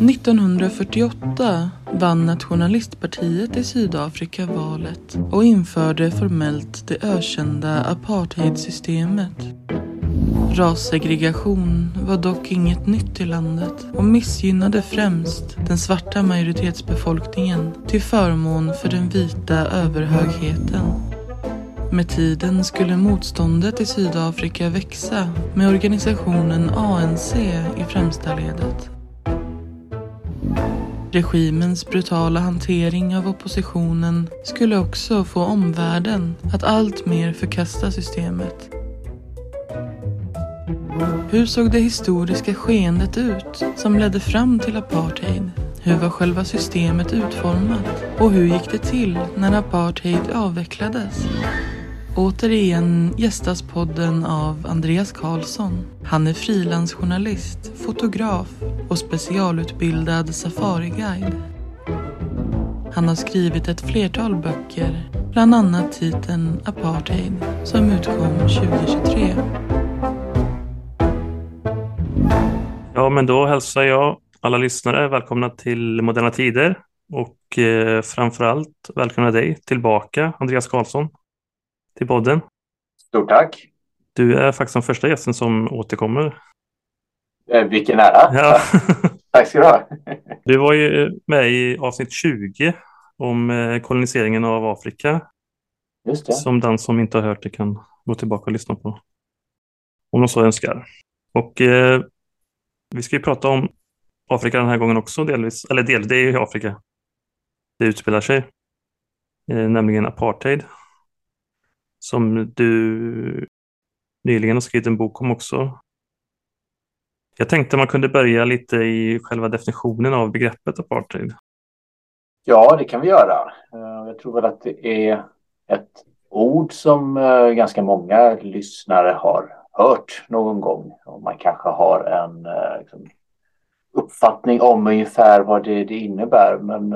1948 vann Nationalistpartiet i Sydafrika valet och införde formellt det ökända apartheidsystemet. Rassegregation var dock inget nytt i landet och missgynnade främst den svarta majoritetsbefolkningen till förmån för den vita överhögheten. Med tiden skulle motståndet i Sydafrika växa med organisationen ANC i främsta ledet. Regimens brutala hantering av oppositionen skulle också få omvärlden att alltmer förkasta systemet. Hur såg det historiska skeendet ut som ledde fram till apartheid? Hur var själva systemet utformat? Och hur gick det till när apartheid avvecklades? Återigen gästas podden av Andreas Karlsson. Han är frilansjournalist, fotograf och specialutbildad safariguide. Han har skrivit ett flertal böcker, bland annat titeln Apartheid som utkom 2023. Ja, men då hälsar jag alla lyssnare välkomna till Moderna Tider och eh, framförallt välkomna dig tillbaka, Andreas Karlsson till podden. Stort tack. Du är faktiskt den första gästen som återkommer. Eh, vilken ära. Ja. tack ska du ha. du var ju med i avsnitt 20 om eh, koloniseringen av Afrika. Just det. Som den som inte har hört det kan gå tillbaka och lyssna på. Om de så önskar. Och eh, vi ska ju prata om Afrika den här gången också delvis. Eller del, det är ju Afrika det utspelar sig. Eh, nämligen apartheid som du nyligen har skrivit en bok om också. Jag tänkte man kunde börja lite i själva definitionen av begreppet apartheid. Ja, det kan vi göra. Eh, jag tror väl att det är ett ord som eh, ganska många lyssnare har hört någon gång. Och man kanske har en eh, liksom, uppfattning om ungefär vad det, det innebär. Men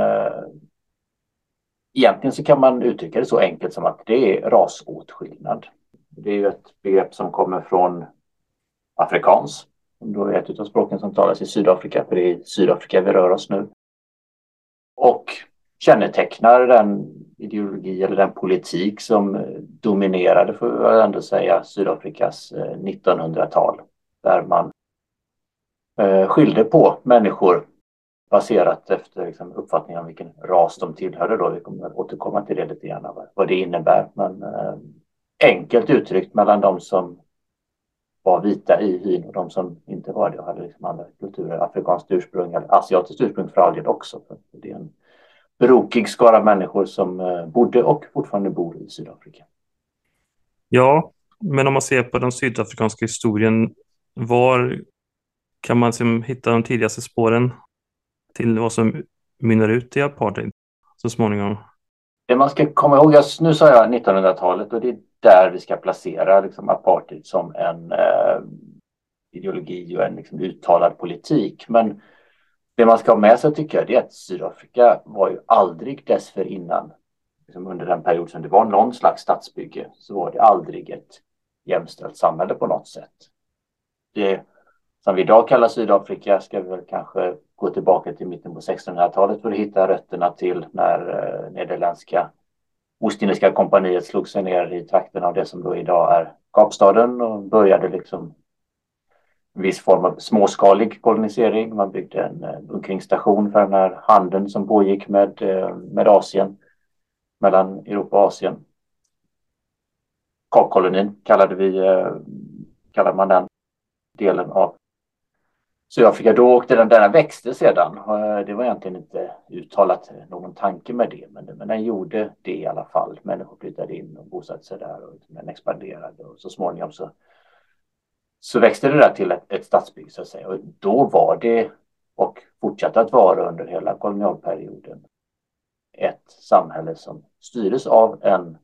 Egentligen så kan man uttrycka det så enkelt som att det är rasåtskillnad. Det är ju ett begrepp som kommer från afrikans, som då är ett av språken som talas i Sydafrika, för det är i Sydafrika vi rör oss nu. Och kännetecknar den ideologi eller den politik som dominerade, får jag ändå säga, Sydafrikas eh, 1900-tal. Där man eh, skilde på människor baserat efter liksom, uppfattningen om vilken ras de tillhörde. Då. Vi kommer att återkomma till det lite grann, vad det innebär. Men eh, enkelt uttryckt mellan de som var vita i hyn och de som inte var det och hade liksom andra kulturer, afrikanskt ursprung eller asiatiskt ursprung för all del också. För det är en brokig skara människor som eh, bodde och fortfarande bor i Sydafrika. Ja, men om man ser på den sydafrikanska historien, var kan man liksom hitta de tidigaste spåren till vad som mynnar ut i apartheid så småningom? Det man ska komma ihåg, nu sa jag 1900-talet och det är där vi ska placera liksom, apartheid som en eh, ideologi och en liksom, uttalad politik. Men det man ska ha med sig tycker jag är att Sydafrika var ju aldrig dessförinnan, liksom under den period som det var någon slags statsbygge, så var det aldrig ett jämställt samhälle på något sätt. Det som vi idag kallar Sydafrika ska vi väl kanske gå tillbaka till mitten på 1600-talet för att hitta rötterna till när eh, nederländska Ostindiska kompaniet slog sig ner i trakten av det som då idag är Kapstaden och började liksom en viss form av småskalig kolonisering. Man byggde en eh, bunkringsstation för den här handeln som pågick med, eh, med Asien, mellan Europa och Asien. Kapkolonin kallade vi, eh, kallade man den delen av Sydafrika. Då åkte den, den växte sedan. Eh, det var egentligen inte uttalat någon tanke med det, men, men den gjorde det i alla fall. Människor flyttade in och bosatte sig där och den expanderade och så småningom så, så växte det där till ett, ett stadsbygge så att säga. Och då var det och fortsatte att vara under hela kolonialperioden ett samhälle som styrdes av en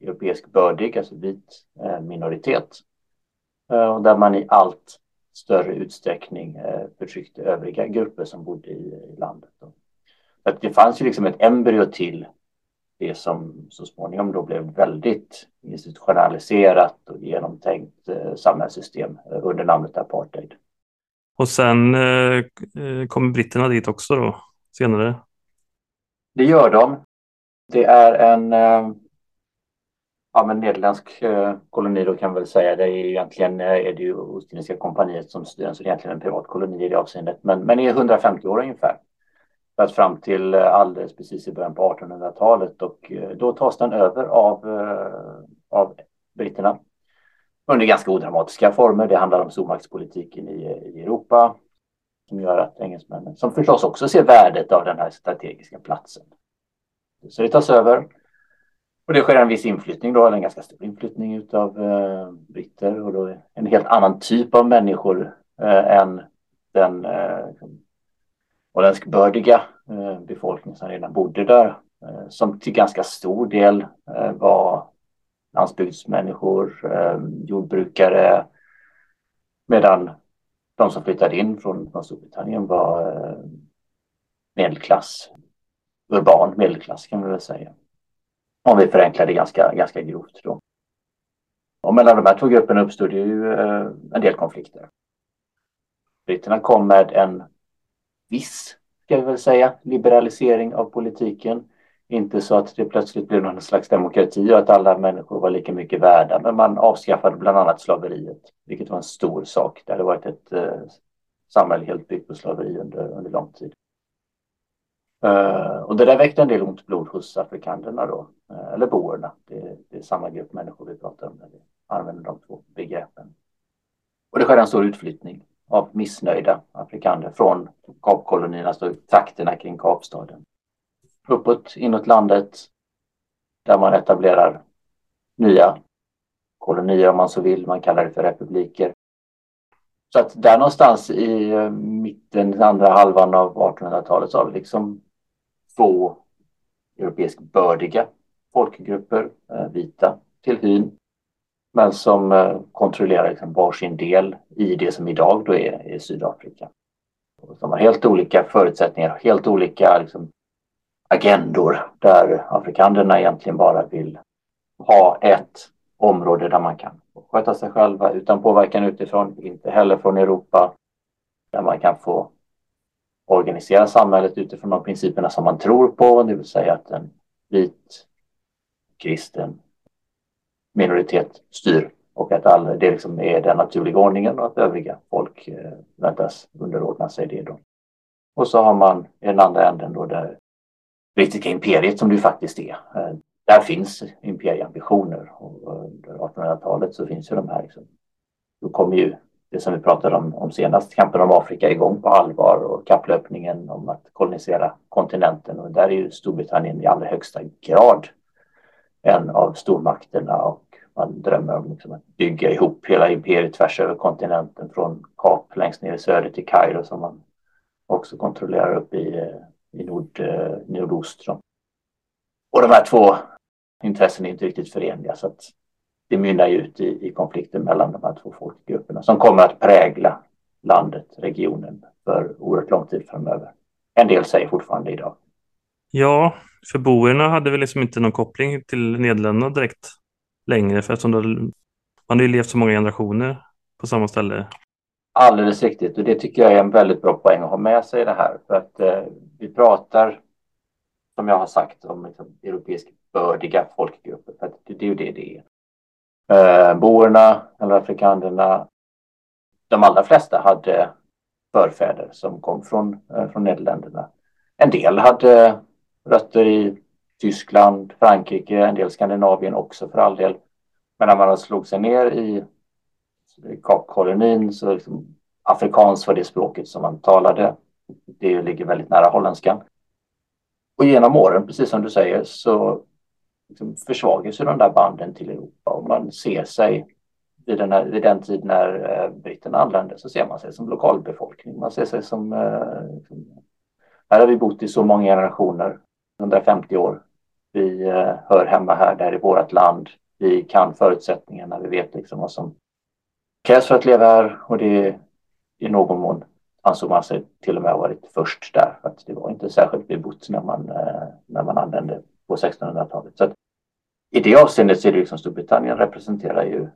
europeisk bördig, alltså vit eh, minoritet. Eh, och där man i allt större utsträckning eh, förtryckte övriga grupper som bodde i, landet. Att det fanns ju liksom ett embryo till det som så småningom då blev väldigt institutionaliserat och genomtänkt eh, samhällssystem eh, under namnet apartheid. Och sen eh, kommer britterna dit också då senare. Det gör de. Det är en eh, ja, men nederländsk eh, koloni då kan man väl säga. Det är egentligen eh, är det ju Ostindiska kompaniet som styr, så det är egentligen en privat koloni i det avseendet. Men, men är 150 år ungefär. För att fram till eh, alldeles precis i början på 1800-talet och eh, då tas den över av, av britterna under ganska odramatiska former. Det handlar om stormaktspolitiken i, i Europa som gör att engelsmännen, som förstås också ser värdet av den här strategiska platsen. Så det tas över. Och det sker en viss inflyttning då, en ganska stor inflyttning av eh, britter och då en helt annan typ av människor eh, än den eh, liksom, holländskbördiga eh, befolkning som redan bodde där. Eh, som till ganska stor del eh, var landsbygdsmänniskor, eh, jordbrukare, medan de som flyttade in från, från Storbritannien var eh, medelklass, urban medelklass kan man väl säga. Om vi förenklar det ganska, ganska grovt då. Och mellan de här två grupperna uppstod ju eh, en del konflikter. Britterna kom med en viss, ska vi väl säga, liberalisering av politiken inte så att det plötsligt blev någon slags demokrati och att alla människor var lika mycket värda, men man avskaffade bland annat slaveriet, vilket var en stor sak. Det hade varit ett eh, samhälle helt byggt på slaveri under, under lång tid. Uh, och det där väckte en del ont blod hos afrikanerna då, uh, eller boerna. Det, det, är samma grupp människor vi pratar om när vi använder de två begreppen. Och det skedde en stor utflyttning av missnöjda afrikaner från Kapkolonierna, alltså trakterna kring Kapstaden uppåt inåt landet där man etablerar nya kolonier om man så vill. Man kallar det för republiker. Så att där någonstans i eh, mitten, andra halvan av 1800-talet så har vi liksom två europeisk bördiga folkgrupper, eh, vita till hyn, men som eh, kontrollerar liksom varsin del i det som idag då är, är Sydafrika. Som har helt olika förutsättningar, helt olika liksom, agendor där afrikanerna egentligen bara vill ha ett område där man kan sköta sig själva utan påverkan utifrån, inte heller från Europa, där man kan få organisera samhället utifrån de principerna som man tror på, det vill säga att en vit kristen minoritet styr och att all, det liksom är den naturliga ordningen och att övriga folk eh, väntas underordna sig det. Då. Och så har man i den andra änden då det brittiska imperiet som det faktiskt är. Eh, där finns imperieambitioner och under 1800-talet så finns ju de här. Liksom, då kommer ju det som vi pratade om, om senast, kampen om Afrika igång på allvar och kapplöpningen om att kolonisera kontinenten. Och där är ju Storbritannien i allra högsta grad en av stormakterna. Och man drömmer om liksom att bygga ihop hela imperiet tvärs över kontinenten från Kap längst ner i söder till Kairo som man också kontrollerar upp i eh, i nord, eh, nordost. Och de här två intressena är inte riktigt förenliga så att det mynnar ut i, i konflikten mellan de här två folkgrupperna som kommer att prägla landet, regionen för oerhört lång tid framöver. En del säger fortfarande idag. Ja, för boerna hade väl liksom inte någon koppling till Nederländerna direkt längre för eftersom man har ju levt så många generationer på samma ställe. Alldeles riktigt och det tycker jag är en väldigt bra poäng att ha med sig i det här för att eh, vi pratar som jag har sagt om liksom, europeisk bördiga folkgrupper för att det, det är ju det det är. Eh, boerna eller afrikanerna, de allra flesta hade förfäder som kom från, eh, från Nederländerna. En del hade rötter i Tyskland, Frankrike, en del Skandinavien också för all del. Men när man slog sig ner i Kapkolonin så liksom, afrikans var det språket som man talade. Det ligger väldigt nära holländskan. Och genom åren, precis som du säger, så liksom försvagas ju de där banden till Europa och man ser sig vid den, här, vid den tid när eh, britterna anlände så ser man sig som lokalbefolkning. Man ser sig som... Eh, liksom, här har vi bott i så många generationer, 150 år. Vi eh, hör hemma här, det här är vårt land. Vi kan förutsättningarna, vi vet liksom vad som krävs för att leva här och det är i någon mån ansåg man sig till och med ha varit först där. För att det var inte särskilt bebott när man, eh, när man anlände på 1600-talet. Så I det avseendet så är det liksom Storbritannien representerar ju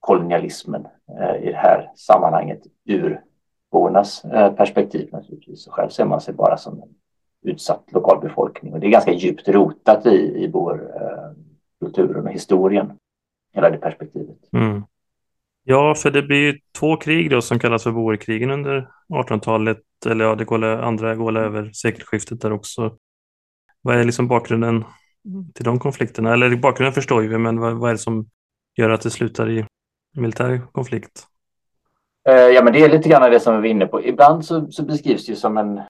kolonialismen eh, i det här sammanhanget ur bornas eh, perspektiv naturligtvis. Och själv ser man sig bara som en utsatt lokalbefolkning. Och det är ganska djupt rotat i, i boerkulturen eh, och historien, hela det perspektivet. Mm. Ja, för det blir två krig då som kallas för boerkrigen under 1800-talet. Eller ja, det går, andra går över sekelskiftet där också. Vad är liksom bakgrunden till de konflikterna? Eller bakgrunden förstår vi, men vad, vad är det som gör att det slutar i militär konflikt? Eh, ja, men det är lite grann det som vi var inne på. Ibland så, så beskrivs det som, en,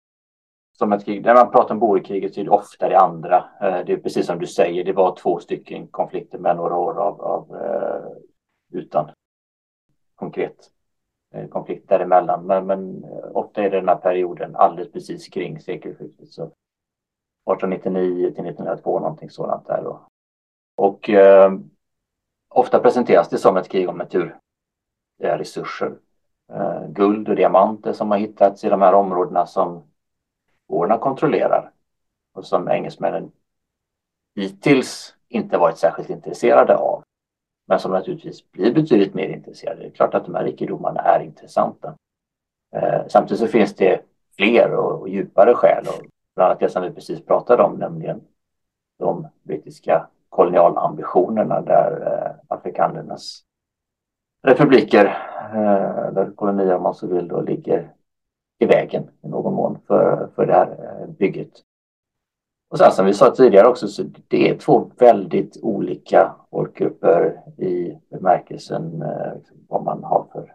som ett krig. När man pratar om boerkriget så är det ofta det andra. Eh, det är precis som du säger, det var två stycken konflikter med några år av, av uh, utan konkret konflikt däremellan. Men, men ofta är det den här perioden alldeles precis kring sekelskiftet. Så 1899 till 1902 någonting sådant där. Då. Och eh, ofta presenteras det som ett krig om naturresurser. Eh, guld och diamanter som har hittats i de här områdena som borna kontrollerar och som engelsmännen hittills inte varit särskilt intresserade av. Men som naturligtvis blir betydligt mer intresserade. Det är klart att de här rikedomarna är intressanta. Eh, samtidigt så finns det fler och, och djupare skäl och bland annat det som vi precis pratade om, nämligen de brittiska kolonialambitionerna där eh, afrikanernas republiker, eh, eller kolonier om man så vill, då ligger i vägen i någon mån för, för det här eh, bygget. Och sen som vi sa tidigare också, så det är två väldigt olika folkgrupper i bemärkelsen eh, vad man har för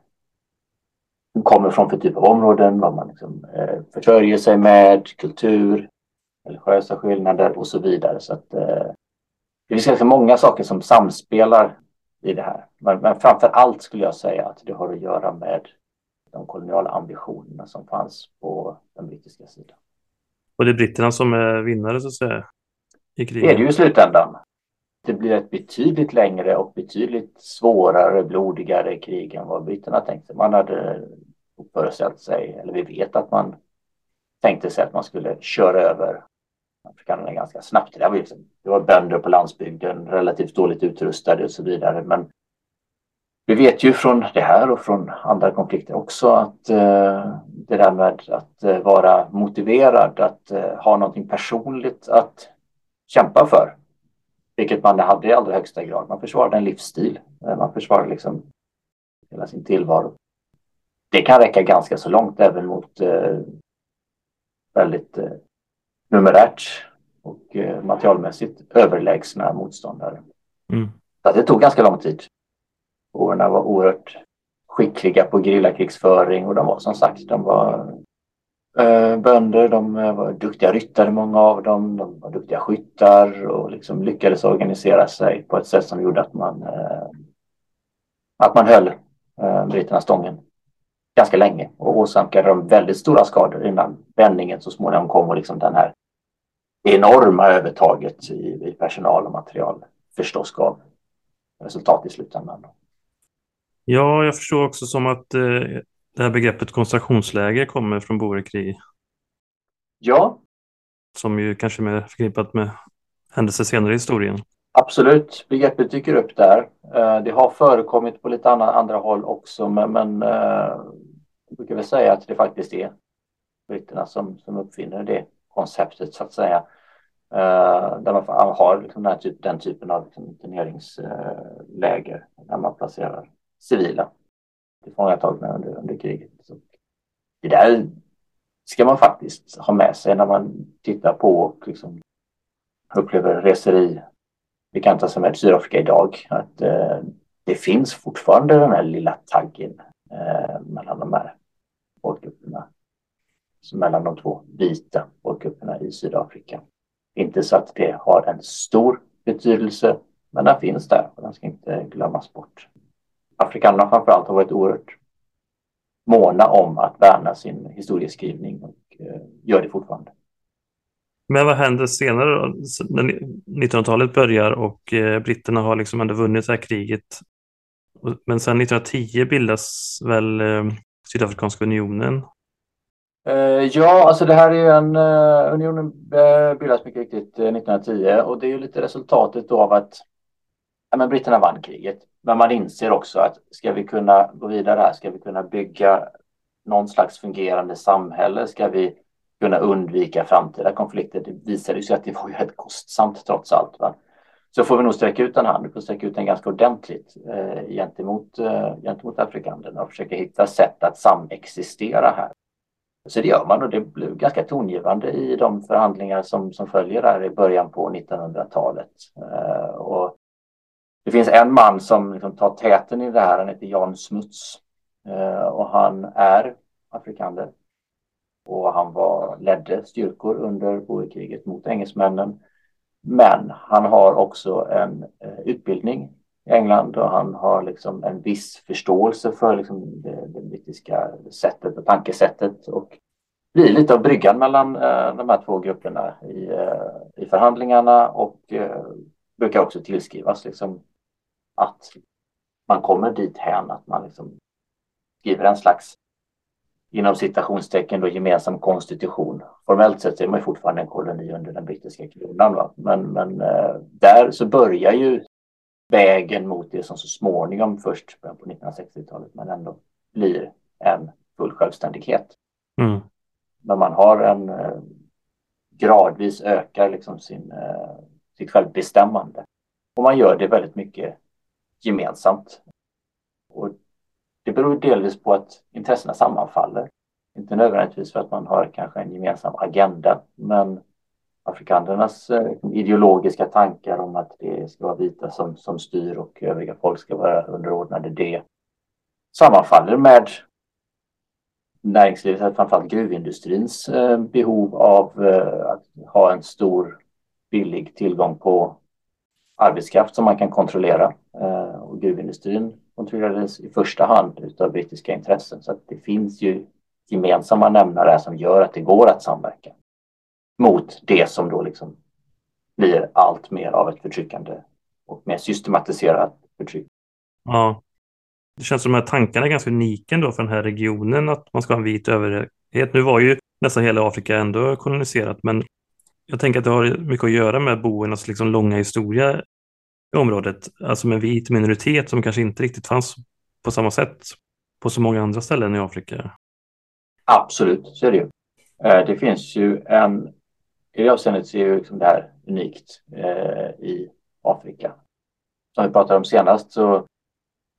kommer från för typ av områden, vad man liksom, eh, försörjer sig med, kultur, religiösa skillnader och så vidare. Så att, eh, det finns ganska många saker som samspelar i det här. Men, men framför allt skulle jag säga att det har att göra med de koloniala ambitionerna som fanns på den brittiska sidan. Och det är britterna som är vinnare så att säga? I kriget. Det är det ju i slutändan. Det blir ett betydligt längre och betydligt svårare, blodigare krig än vad britterna tänkte. Man hade föreställt sig, eller vi vet att man tänkte sig att man skulle köra över afrikanerna ganska snabbt. Det var, liksom, det var bönder på landsbygden, relativt dåligt utrustade och så vidare. Men vi vet ju från det här och från andra konflikter också att eh, det där med att eh, vara motiverad, att eh, ha någonting personligt att kämpa för, vilket man hade i allra högsta grad. Man försvarade en livsstil, eh, man försvarade liksom hela sin tillvaro. Det kan räcka ganska så långt även mot eh, väldigt eh, numerärt och eh, materialmässigt överlägsna motståndare. Mm. Så det tog ganska lång tid. Årorna var oerhört skickliga på gerillakrigsföring och de var som sagt, de var Eh, bönder, de eh, var duktiga ryttare många av dem, de var duktiga skyttar och liksom lyckades organisera sig på ett sätt som gjorde att man eh, att man höll britterna stången ganska länge och åsamkade dem väldigt stora skador innan vändningen så småningom kom och liksom den här enorma övertaget i, i personal och material förstås gav resultat i slutändan. Ja, jag förstår också som att eh, det här begreppet koncentrationsläger kommer från Boerkrig. Ja. Som ju kanske är mer förknippat med händelser senare i historien. Absolut, begreppet dyker upp där. Eh, det har förekommit på lite andra, håll också, men, eh, jag brukar väl säga att det faktiskt är britterna som, som uppfinner det konceptet så att säga. Uh, där man har liksom den, typ, den typen av liksom, interneringsläger uh, där man placerar civila tillfångatagna under, under kriget. Så det där ska man faktiskt ha med sig när man tittar på och liksom upplever reseri bekanta sig med Sydafrika idag. Att eh, det finns fortfarande den här lilla taggen eh, mellan de här folkgrupperna mellan de två vita folkgrupperna i Sydafrika. Inte så att det har en stor betydelse, men den finns där och den ska inte glömmas bort. Afrikanerna framför allt har varit oerhört måna om att värna sin historieskrivning och eh, gör det fortfarande. Men vad händer senare då? När 1900-talet börjar och eh, britterna har liksom ändå vunnit det här kriget. Men sen 1910 bildas väl eh, Sydafrikanska unionen ja, alltså det här är ju en... Unionen bildas mycket riktigt uh, 1910 och det är ju lite resultatet av att ja, men britterna vann kriget. Men man inser också att ska vi kunna gå vidare här, ska vi kunna bygga någon slags fungerande samhälle? Ska vi kunna undvika framtida konflikter? Det visade sig att det var ju rätt kostsamt trots allt. Va? Så får vi nog sträcka ut en hand, vi får sträcka ut den ganska ordentligt eh, gentemot, eh, gentemot afrikanerna och försöka hitta sätt att samexistera här. Så det gör man och det blev ganska tongivande i de förhandlingar som, som följer där i början på 1900-talet. Eh, och det finns en man som liksom tar täten i det här, han heter Jan Smuts eh, och han är afrikaner. Och han var, ledde styrkor under boerkriget mot engelsmännen. Men han har också en eh, utbildning i England och han har liksom en viss förståelse för liksom det, det brittiska sättet och tankesättet och blir lite av bryggan mellan eh, de här två grupperna i, eh, i förhandlingarna och eh, brukar också tillskrivas liksom att man kommer dit hän att man liksom skriver en slags inom citationstecken då gemensam konstitution. Formellt sett är man fortfarande en koloni under den brittiska kronan. Va? Men, men eh, där så börjar ju vägen mot det som så småningom först på 1960-talet men ändå blir en full självständighet. Mm. När man har en eh, gradvis ökar liksom sin, eh, sitt självbestämmande. Och man gör det väldigt mycket gemensamt. Och det beror delvis på att intressena sammanfaller. Inte nödvändigtvis för att man har kanske en gemensam agenda, men afrikanernas eh, ideologiska tankar om att det ska vara vita som, som styr och övriga folk ska vara underordnade det sammanfaller med näringslivet, framförallt gruvindustrins eh, behov av eh, att ha en stor billig tillgång på arbetskraft som man kan kontrollera. Eh, och gruvindustrin kontrollerades i första hand av brittiska intressen så att det finns ju gemensamma nämnare som gör att det går att samverka mot det som då liksom blir allt mer av ett förtryckande och mer systematiserat förtryck. Ja, det känns som att de här tankarna är ganska unika ändå för den här regionen, att man ska ha en vit överhet. Nu var ju nästan hela Afrika ändå koloniserat, men jag tänker att det har mycket att göra med boernas liksom långa historia i området, alltså med vit minoritet som kanske inte riktigt fanns på samma sätt på så många andra ställen i Afrika. Absolut, så är det ju. Eh, det finns ju en, i det avseendet så är ju liksom det här unikt eh, i Afrika. Som vi pratade om senast så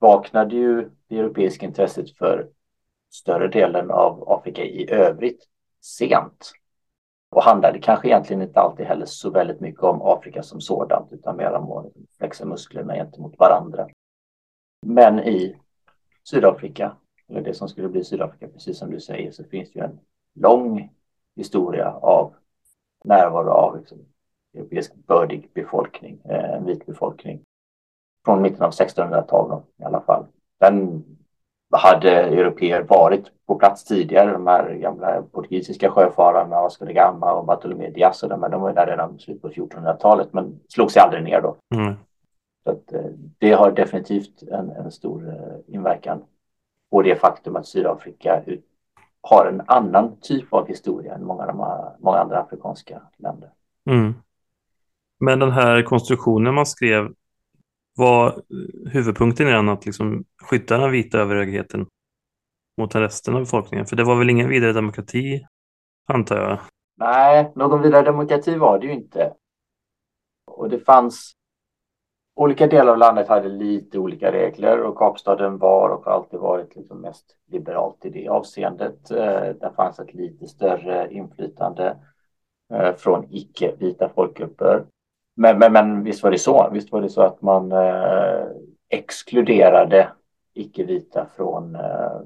vaknade ju det europeiska intresset för större delen av Afrika i övrigt sent och handlade kanske egentligen inte alltid heller så väldigt mycket om Afrika som sådant utan mer om att växa musklerna gentemot varandra. Men i Sydafrika, eller det som skulle bli Sydafrika, precis som du säger, så finns det ju en lång historia av närvaro av liksom, europeisk bördig befolkning, eh, en vit befolkning. Från mitten av 1600-talet i alla fall. Den hade europeer varit på plats tidigare, de här gamla portugisiska sjöfararna, Vasco da Gama och Bartolomé Diaz, men de var där redan i slutet på 1400-talet, men slog sig aldrig ner då. Mm. Så att, eh, det har definitivt en, en stor eh, inverkan på det faktum att Sydafrika har en annan typ av historia än många, de, många andra afrikanska länder. Mm. Men den här konstruktionen man skrev var huvudpunkten i den att liksom skydda den vita överhögheten mot resten av befolkningen? För det var väl ingen vidare demokrati, antar jag? Nej, någon vidare demokrati var det ju inte. Och det fanns olika delar av landet hade lite olika regler och Kapstaden var och har alltid varit liksom mest liberalt i det avseendet. Eh, där fanns ett lite större inflytande eh, från icke-vita folkgrupper. Men, men, men visst var det så. Visst var det så att man eh, exkluderade icke-vita från eh,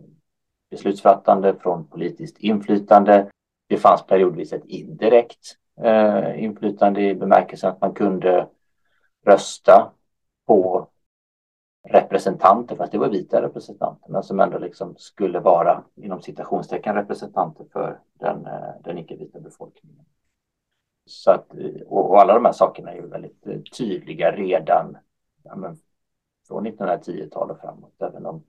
beslutsfattande, från politiskt inflytande. Det fanns periodvis ett indirekt eh, inflytande i bemärkelsen att man kunde rösta på representanter, fast det var vita representanter, men som ändå liksom skulle vara inom citationstecken representanter för den, eh, den icke-vita befolkningen. Så att, och, och, alla de här sakerna är ju väldigt eh, tydliga redan ja, men, från 1910-talet och framåt. Även om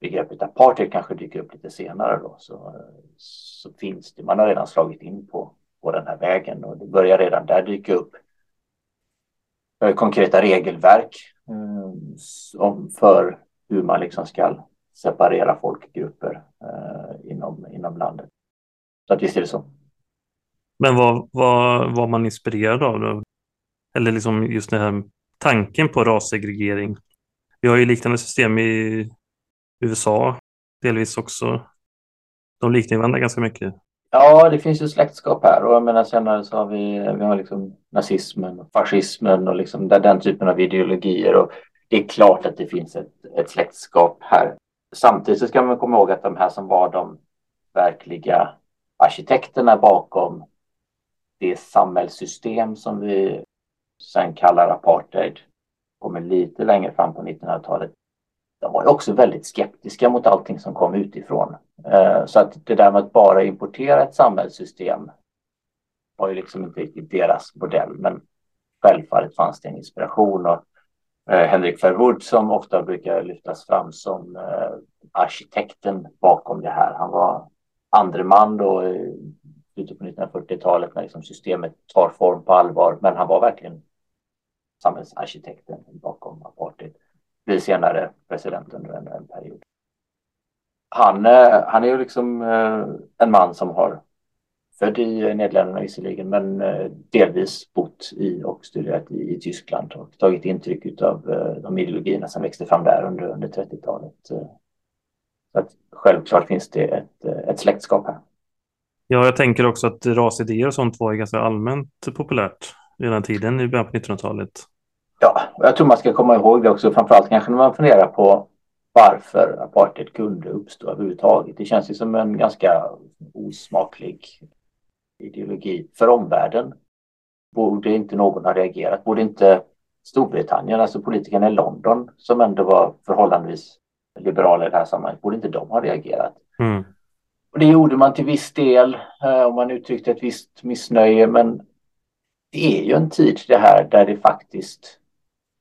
begreppet apartheid kanske dyker upp lite senare då så, så finns det, man har redan slagit in på, på den här vägen och det börjar redan där dyka upp eh, konkreta regelverk um, för hur man liksom ska separera folkgrupper uh, inom, inom landet. Så att visst är det så. Men vad var, var man inspirerad av då? Eller liksom just den här tanken på rassegregering. Vi har ju liknande system i USA, delvis också. De liknar varandra ganska mycket. Ja, det finns ju släktskap här och jag menar senare så har vi, vi har liksom nazismen och fascismen och liksom den typen av ideologier och det är klart att det finns ett, ett släktskap här. Samtidigt så ska man komma ihåg att de här som var de verkliga arkitekterna bakom det samhällssystem som vi sen kallar apartheid kommer lite längre fram på 1900-talet. De var ju också väldigt skeptiska mot allting som kom utifrån. Eh, så att det där med att bara importera ett samhällssystem var ju liksom inte riktigt deras modell. Men självfallet fanns det en inspiration och eh, Henrik Verwoerd som ofta brukar lyftas fram som eh, arkitekten bakom det här. Han var andre man då slutet på 1940-talet när liksom systemet tar form på allvar. Men han var verkligen samhällsarkitekten bakom apartheid. Blir senare president under en, en period. Han, eh, han är ju liksom eh, en man som har född i Nederländerna visserligen, men eh, delvis bott i och studerat i, i Tyskland och tagit intryck av de ideologierna som växte fram där under, under 30-talet. Så att självklart finns det ett, ett släktskap här. Ja, jag tänker också att rasidéer och sånt var ganska allmänt populärt redan tiden i början på 1900-talet. Ja, och jag tror man ska komma ihåg det också, framförallt kanske när man funderar på varför apartheid kunde uppstå överhuvudtaget. Det känns ju som en ganska osmaklig ideologi för omvärlden. Borde inte någon ha reagerat? Borde inte Storbritannien, alltså politikerna i London, som ändå var förhållandevis liberala i det här sammanhanget, borde inte de ha reagerat? Mm. Och det gjorde man till viss del eh, och man uttryckte ett visst missnöje, men det är ju en tid det här där det faktiskt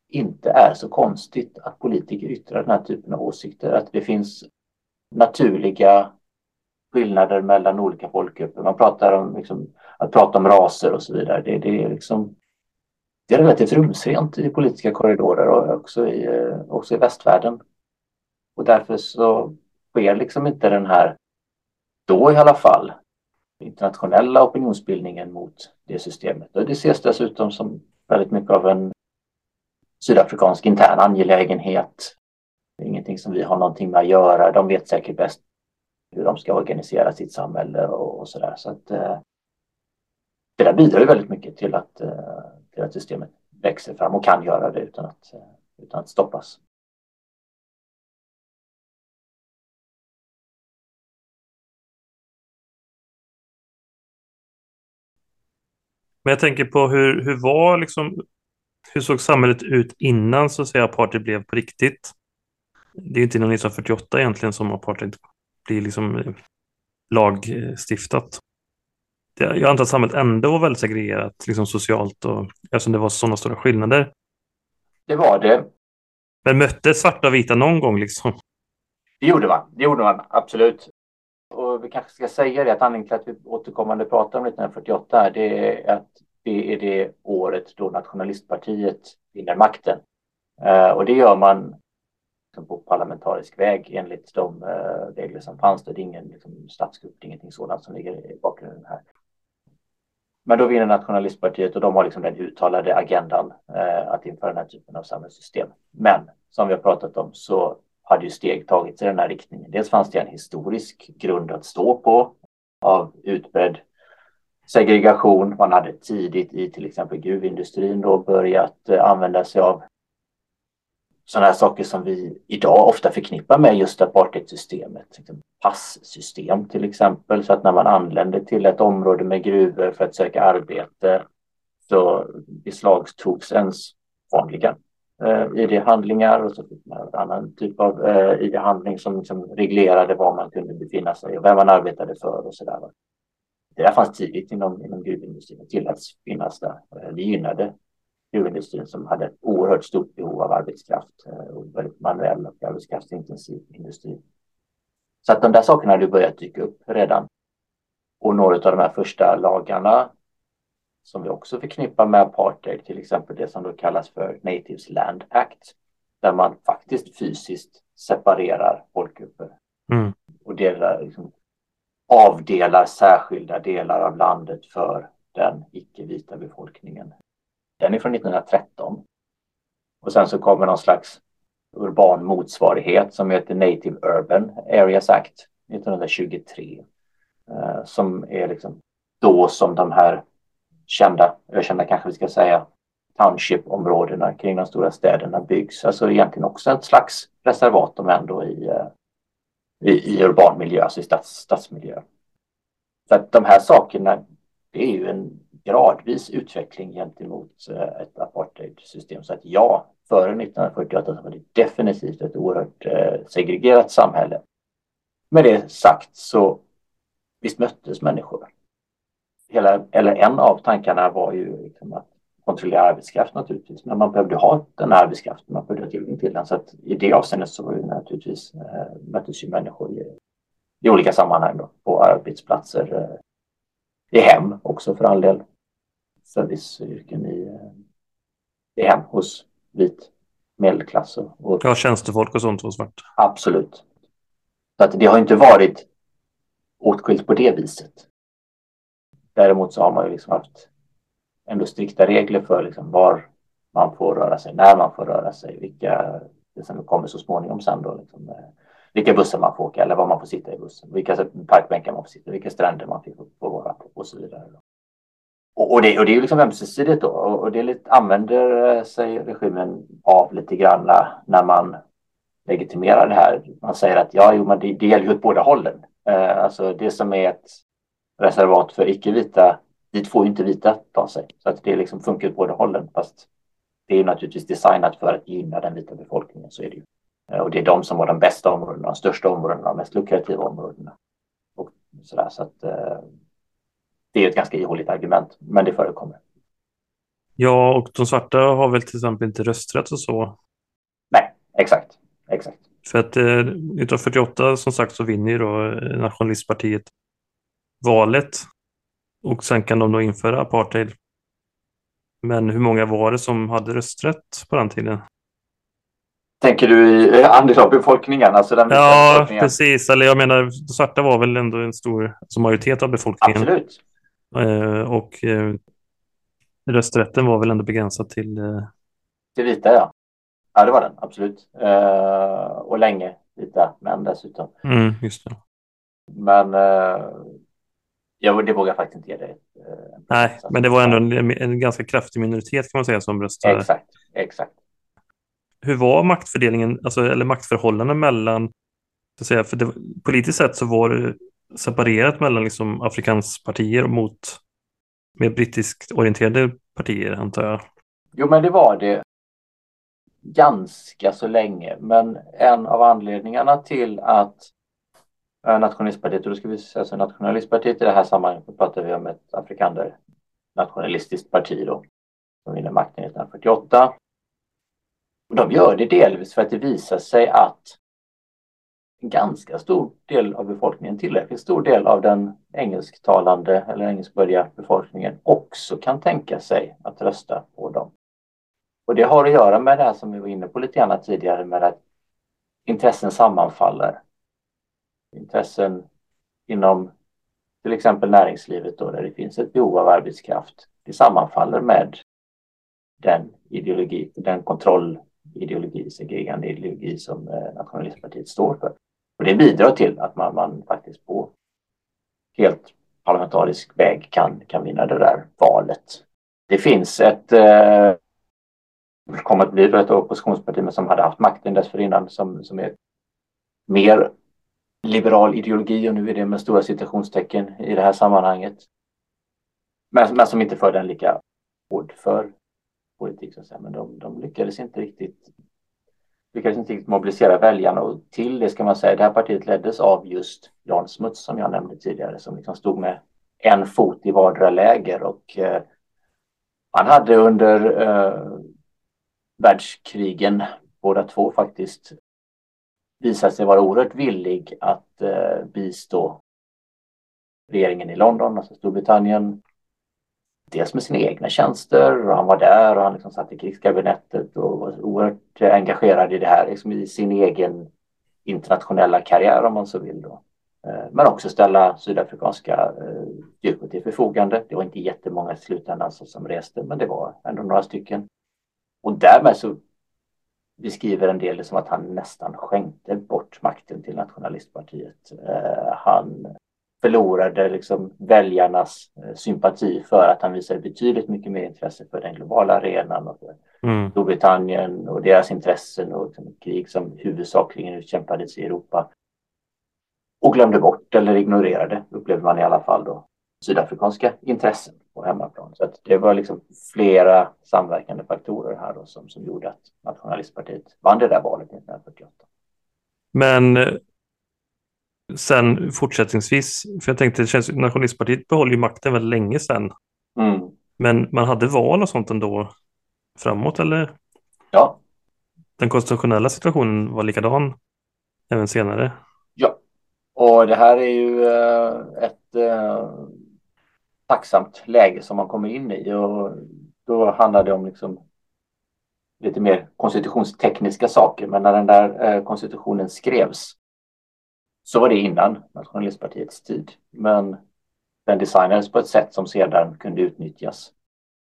inte är så konstigt att politiker yttrar den här typen av åsikter. Att det finns naturliga skillnader mellan olika folkgrupper. Man pratar om liksom, att prata om raser och så vidare. Det, det, är, liksom, det är relativt rumsrent i politiska korridorer och också i, eh, också i västvärlden. Och därför så sker liksom inte den här, då i alla fall, internationella opinionsbildningen mot det systemet. Och det ses dessutom som väldigt mycket av en sydafrikansk intern angelägenhet. Det är ingenting som vi har någonting med att göra. De vet säkert bäst hur de ska organisera sitt samhälle och, och så där. Så att, eh, det där bidrar ju väldigt mycket till att, eh, till att systemet växer fram och kan göra det utan att, eh, utan att stoppas. Men jag tänker på hur, hur var liksom hur såg samhället ut innan så att säga apartheid blev på riktigt? Det är inte innan 1948 egentligen som apartheid blir liksom eh, lagstiftat. Jag antar att samhället ändå var väldigt segregerat liksom socialt och eftersom det var sådana stora skillnader. Det var det. Men mötte svarta och vita någon gång liksom? Det gjorde man, det gjorde man absolut. Och vi kanske ska säga det att anledningen till att vi återkommande pratar om 1948 det är att det är det året då nationalistpartiet vinner makten. Eh, och det gör man liksom på parlamentarisk väg enligt de eh, regler som fanns. Det är ingen liksom, statskupp, det är ingenting sådant som ligger i bakgrunden här. Men då vinner nationalistpartiet och de har liksom den uttalade agendan eh, att införa den här typen av samhällssystem. Men som vi har pratat om så hade ju steg tagits i den här riktningen. Dels fanns det en historisk grund att stå på av utbredd segregation. Man hade tidigt i till exempel gruvindustrin då börjat eh, använda sig av sådana här saker som vi idag ofta förknippar med just apartheidsystemet. Passystem passsystem till exempel, så att när man anlände till ett område med gruvor för att söka arbete så beslagtogs ens vanliga Eh, ID-handlingar och så fick man en annan typ av eh, ID-handling som liksom reglerade var man kunde befinna sig och vem man arbetade för och så där det där fanns tidigt inom, inom gruvindustrin och tilläts finnas där. Eh, det gynnade gruvindustrin som hade ett oerhört stort behov av arbetskraft eh, och väldigt manuell och arbetskraftsintensiv industri. Så att de där sakerna hade börjat dyka upp redan. Och några av de här första lagarna som vi också förknippar med apartheid, till exempel det som då kallas för Natives Land Act, där man faktiskt fysiskt separerar folkgrupper. Mm. Och delar, liksom, avdelar särskilda delar av landet för den icke-vita befolkningen. Den är från 1913. Och sen så kommer någon slags urban motsvarighet som heter Native Urban Areas Act 1923. Eh, som är liksom då som de här kända, ökända kanske vi ska säga, township-områdena kring de stora städerna byggs. Alltså egentligen också ett slags reservat om ändå i, eh, i, i urban miljö, alltså i stads, stadsmiljö. Så att de här sakerna, det är ju en gradvis utveckling gentemot eh, ett apartheidsystem. Så att ja, före 1948 så var det definitivt ett oerhört eh, segregerat samhälle. Med det sagt så visst möttes människor. Hela, eller en av tankarna var ju liksom att kontrollera arbetskraft naturligtvis. Men man behövde ha den arbetskraften, man behövde ha tillgång till den. Så att i det avseendet så var det naturligtvis eh, möttes ju människor i, i olika sammanhang då, på arbetsplatser, eh, i hem också för all del. Serviceyrken i, eh, i hem hos vit medelklass. Och, ja, tjänstefolk och sånt var svart. Absolut. Så att det har inte varit åtskilt på det viset. Däremot så har man ju liksom haft ändå strikta regler för liksom var man får röra sig, när man får röra sig, vilka, det som kommer så småningom sen då, liksom, eh, vilka bussar man får åka eller var man får sitta i bussen, vilka parkbänkar man får sitta, vilka stränder man får vara på och så vidare. Och, och, det, och det är ju liksom ömsesidigt då och, och det lite, använder eh, sig regimen av lite grann när man legitimerar det här. Man säger att ja, jo, men det, det gäller ju åt båda hållen. Eh, alltså det som är ett reservat för icke-vita, dit får inte vita ta sig. Så att det liksom funkar åt båda hållen. Fast det är naturligtvis designat för att gynna den vita befolkningen, så är det ju. Eh, och det är de som har de bästa områdena, de största områdena, de mest lukrativa områdena. Och sådär, så att, eh, det är ett ganska ihåligt argument, men det förekommer. Ja, och de svarta har väl till exempel inte rösträtt och så? Nej, exakt. exakt. För att eh, 1948 som sagt så vinner ju då eh, nationalistpartiet valet och sen kan de då införa apartheid. Men hur många var det som hade rösträtt på den tiden? Tänker du i andel av befolkningen? Alltså den ja, befolkningen? precis. Eller jag menar, svarta var väl ändå en stor alltså majoritet av befolkningen. Absolut. Eh, och eh, rösträtten var väl ändå begränsad till... Eh... Till vita, ja. Ja, det var den, absolut. Eh, och länge vita män dessutom. Mm, just det. Men eh, jag, det vågar jag faktiskt inte ge dig. Eh, Nej, men det var ändå en, en, ganska kraftig minoritet kan man säga som röstade. Exakt, exakt. Hur var maktfördelningen, alltså, eller maktförhållanden mellan, så att säga, för det, politiskt sett så var det separerat mellan liksom afrikanspartier mot mer brittiskt orienterade partier, antar jag. Jo, men det var det ganska så länge. Men en av anledningarna till att Eh, nationalistpartiet, och då ska vi säga alltså nationalistpartiet i det här sammanhanget, pratar vi om ett afrikander nationalistiskt parti då, som vinner makten 1948. Och de gör det delvis för att det visar sig att en ganska stor del av befolkningen, tillräckligt stor del av den engelsktalande eller engelskbördiga befolkningen också kan tänka sig att rösta på dem. Och det har att göra med det här som vi var inne på lite grann tidigare med att intressen sammanfaller. Intressen inom till exempel näringslivet då, där det finns ett behov av arbetskraft. Det sammanfaller med den ideologi, den kontrollideologi, segregerande ideologi som eh, nationalistpartiet står för. Och det bidrar till att man, man faktiskt på helt parlamentarisk väg kan, kan vinna det där valet. Det finns ett eh, kommer att bli ett oppositionsparti men som hade haft makten dessförinnan som, som är mer liberal ideologi och nu är det med stora citationstecken i det här sammanhanget. Men, men som inte förde en lika hård för politik. Så att säga. Men de, de lyckades inte riktigt lyckades inte riktigt mobilisera väljarna och till det ska man säga, det här partiet leddes av just Jan Smuts som jag nämnde tidigare som liksom stod med en fot i vardera läger och eh, han hade under eh, världskrigen, båda två faktiskt, visat sig vara oerhört villig att eh, bistå regeringen i London, alltså Storbritannien, dels med sina egna tjänster och han var där och han liksom satt i krigskabinettet och var oerhört engagerad i det här, liksom i sin egen internationella karriär om man så vill. Då. Eh, men också ställa sydafrikanska eh, styrkor till förfogande. Det var inte jättemånga i slutändan alltså som reste, men det var ändå några stycken. Och därmed så beskriver en del det som att han nästan skänkte bort makten till nationalistpartiet. Han förlorade liksom väljarnas eh, sympati för att han visade betydligt mycket mer intresse för den globala arenan och för mm. Storbritannien och deras intressen och liksom krig som huvudsakligen utkämpades i Europa. Och glömde bort eller ignorerade, upplever man i alla fall då, sydafrikanska intressen på hemmaplan. Så det var liksom flera samverkande faktorer här då som, som gjorde att nationalistpartiet vann det där valet 1948. Men eh, sen fortsättningsvis, för jag tänkte, det känns, Nationalistpartiet behåller ju makten väldigt länge sedan. Mm. Men man hade val och sånt ändå framåt, eller? Ja. Den konstitutionella situationen var likadan även senare? Ja, och det här är ju eh, ett eh, tacksamt läge som man kommer in i och då handlar det om liksom lite mer konstitutionstekniska saker. Men när den där eh, konstitutionen skrevs så var det innan nationalistpartiets tid. Men den designades på ett sätt som sedan kunde utnyttjas.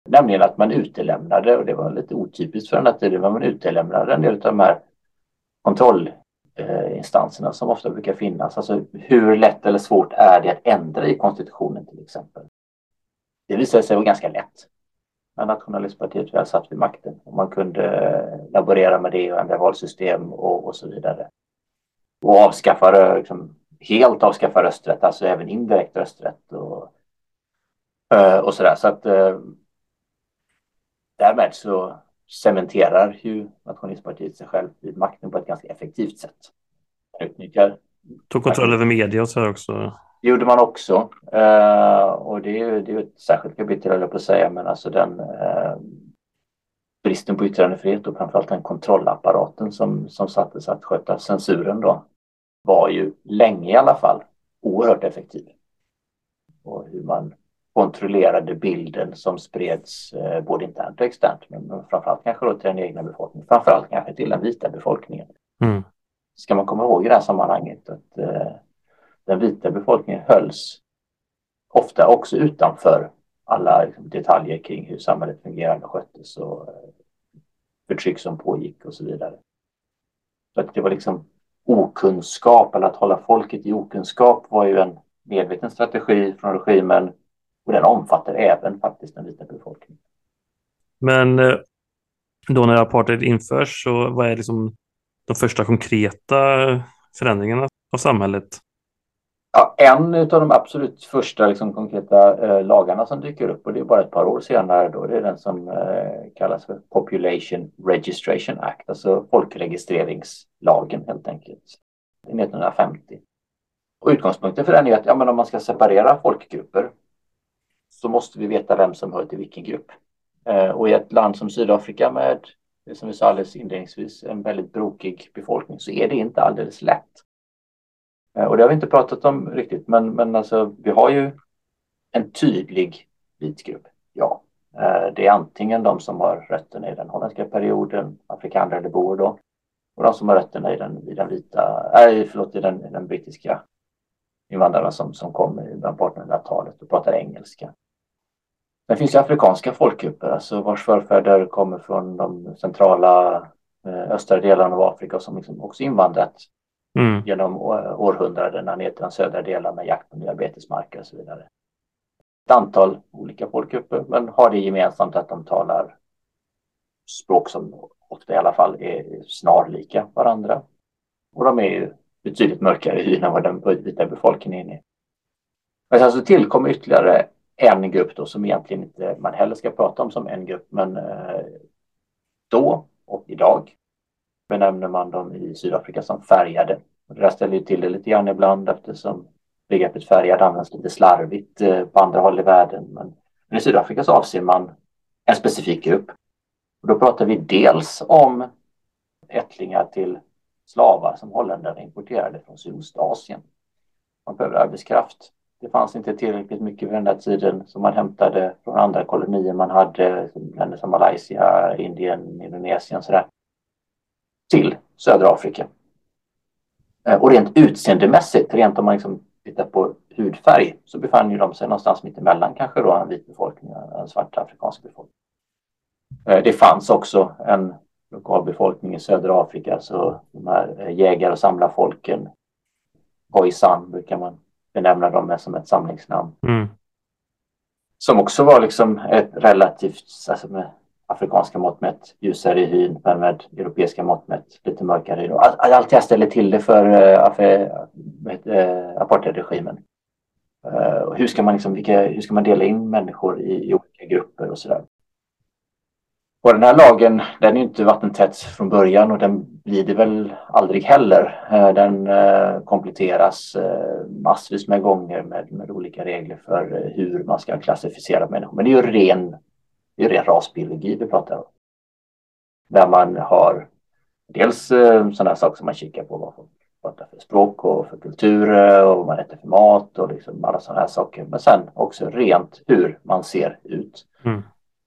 Nämligen att man utelämnade, och det var lite otypiskt för den här tiden, men man utelämnade en del av de här kontrollinstanserna som ofta brukar finnas. Alltså hur lätt eller svårt är det att ändra i konstitutionen till exempel? Det visade sig vara ganska lätt när nationalistpartiet väl satt vid makten och man kunde eh, laborera med det och ändra valsystem och, och så vidare och avskaffa, liksom, helt avskaffa rösträtt, alltså även indirekt rösträtt och, eh, och sådär. Så att eh, därmed så cementerar ju Nationalistpartiet sig själv vid makten på ett ganska effektivt sätt. Utnyttjar Tog kontroll över media och så också. Det gjorde man också. Uh, och det är ju det är ett särskilt kapitel, höll jag på att säga, men alltså den uh, bristen på yttrandefrihet och framförallt den kontrollapparaten som, som sattes att sköta censuren då var ju länge i alla fall oerhört effektiv. Och hur man kontrollerade bilden som spreds eh, både internt och externt men, men framförallt kanske då till den egna befolkningen, framförallt kanske till den vita befolkningen. Mm. Ska man komma ihåg i det här sammanhanget att eh, den vita befolkningen hölls ofta också utanför alla liksom, detaljer kring hur samhället fungerade och sköttes och eh, förtryck som pågick och så vidare. Så att det var liksom okunskap eller att hålla folket i okunskap var ju en medveten strategi från regimen och den omfattar även faktiskt den vita befolkningen. Men eh, då när apartheid införs så vad är liksom de första konkreta förändringarna av samhället? Ja, en av de absolut första liksom, konkreta eh, lagarna som dyker upp och det är bara ett par år senare då, det är den som eh, kallas för Population Registration Act, alltså folkregistreringslagen helt enkelt. 1950. Och utgångspunkten för den är att ja, men om man ska separera folkgrupper så måste vi veta vem som hör till vilken grupp. Eh, och i ett land som Sydafrika med, som vi sa alldeles inledningsvis, en väldigt brokig befolkning så är det inte alldeles lätt. Eh, och det har vi inte pratat om riktigt, men, men alltså, vi har ju en tydlig vit grupp. Ja, eh, det är antingen de som har rötterna i den holländska perioden, afrikaner eller boer, då, och de som har rötterna i den, i den vita, äh, förlåt, i den, i den brittiska invandrarna som, som kom i början på 1800-talet och pratade engelska. Sen finns det afrikanska folkgrupper, alltså vars förfäder kommer från de centrala eh, östra delarna av Afrika som liksom också invandrat mm. genom århundradena ner till de södra delarna med jakt på nya betesmarker och så vidare. Ett antal olika folkgrupper, men har det gemensamt att de talar språk som ofta i alla fall är snarlika varandra. Och de är ju betydligt mörkare i än vad den vita befolkningen är. Men sen så tillkommer ytterligare en grupp då som egentligen inte man heller ska prata om som en grupp, men eh, då och idag benämner man dem i Sydafrika som färgade. Och det där ställer ju till det lite grann ibland eftersom begreppet färgad används lite slarvigt eh, på andra håll i världen. Men, men i Sydafrika så avser man en specifik grupp. Och då pratar vi dels om ättlingar till slavar som holländare importerade från Sydostasien. Man behöver arbetskraft. Det fanns inte tillräckligt mycket vid den där tiden som man hämtade från andra kolonier man hade, länder som Malaysia, Indien, Indonesien sådär till södra Afrika. Eh, och rent utseendemässigt, rent om man liksom tittar på hudfärg, så befann ju de sig någonstans mitt emellan kanske då en vit befolkning och en svart afrikansk befolkning. Eh, det fanns också en lokalbefolkning i södra Afrika, så de här eh, jägar och samlarfolken, Khoisan brukar man benämna dem som ett samlingsnamn. Mm. Som också var liksom ett relativt, alltså med afrikanska mått mätt, ljusare i hyn, men med europeiska mått mätt lite mörkare i Allt jag ställer till det för äh, apartheidregimen. Uh, hur, ska man liksom, vilka, hur ska man dela in människor i, i olika grupper och sådär. Och den här lagen, den är inte vattentät från början och den blir det väl aldrig heller. Eh, den eh, kompletteras eh, massvis med gånger med, med olika regler för hur man ska klassificera människor. Men det är ju ren, det är ren rasbiologi vi pratar om. Där man har dels sådana saker som man kikar på vad folk pratar för språk och för kultur och vad man äter för mat och liksom alla sådana här saker. Men sen också rent hur man ser ut. Mm.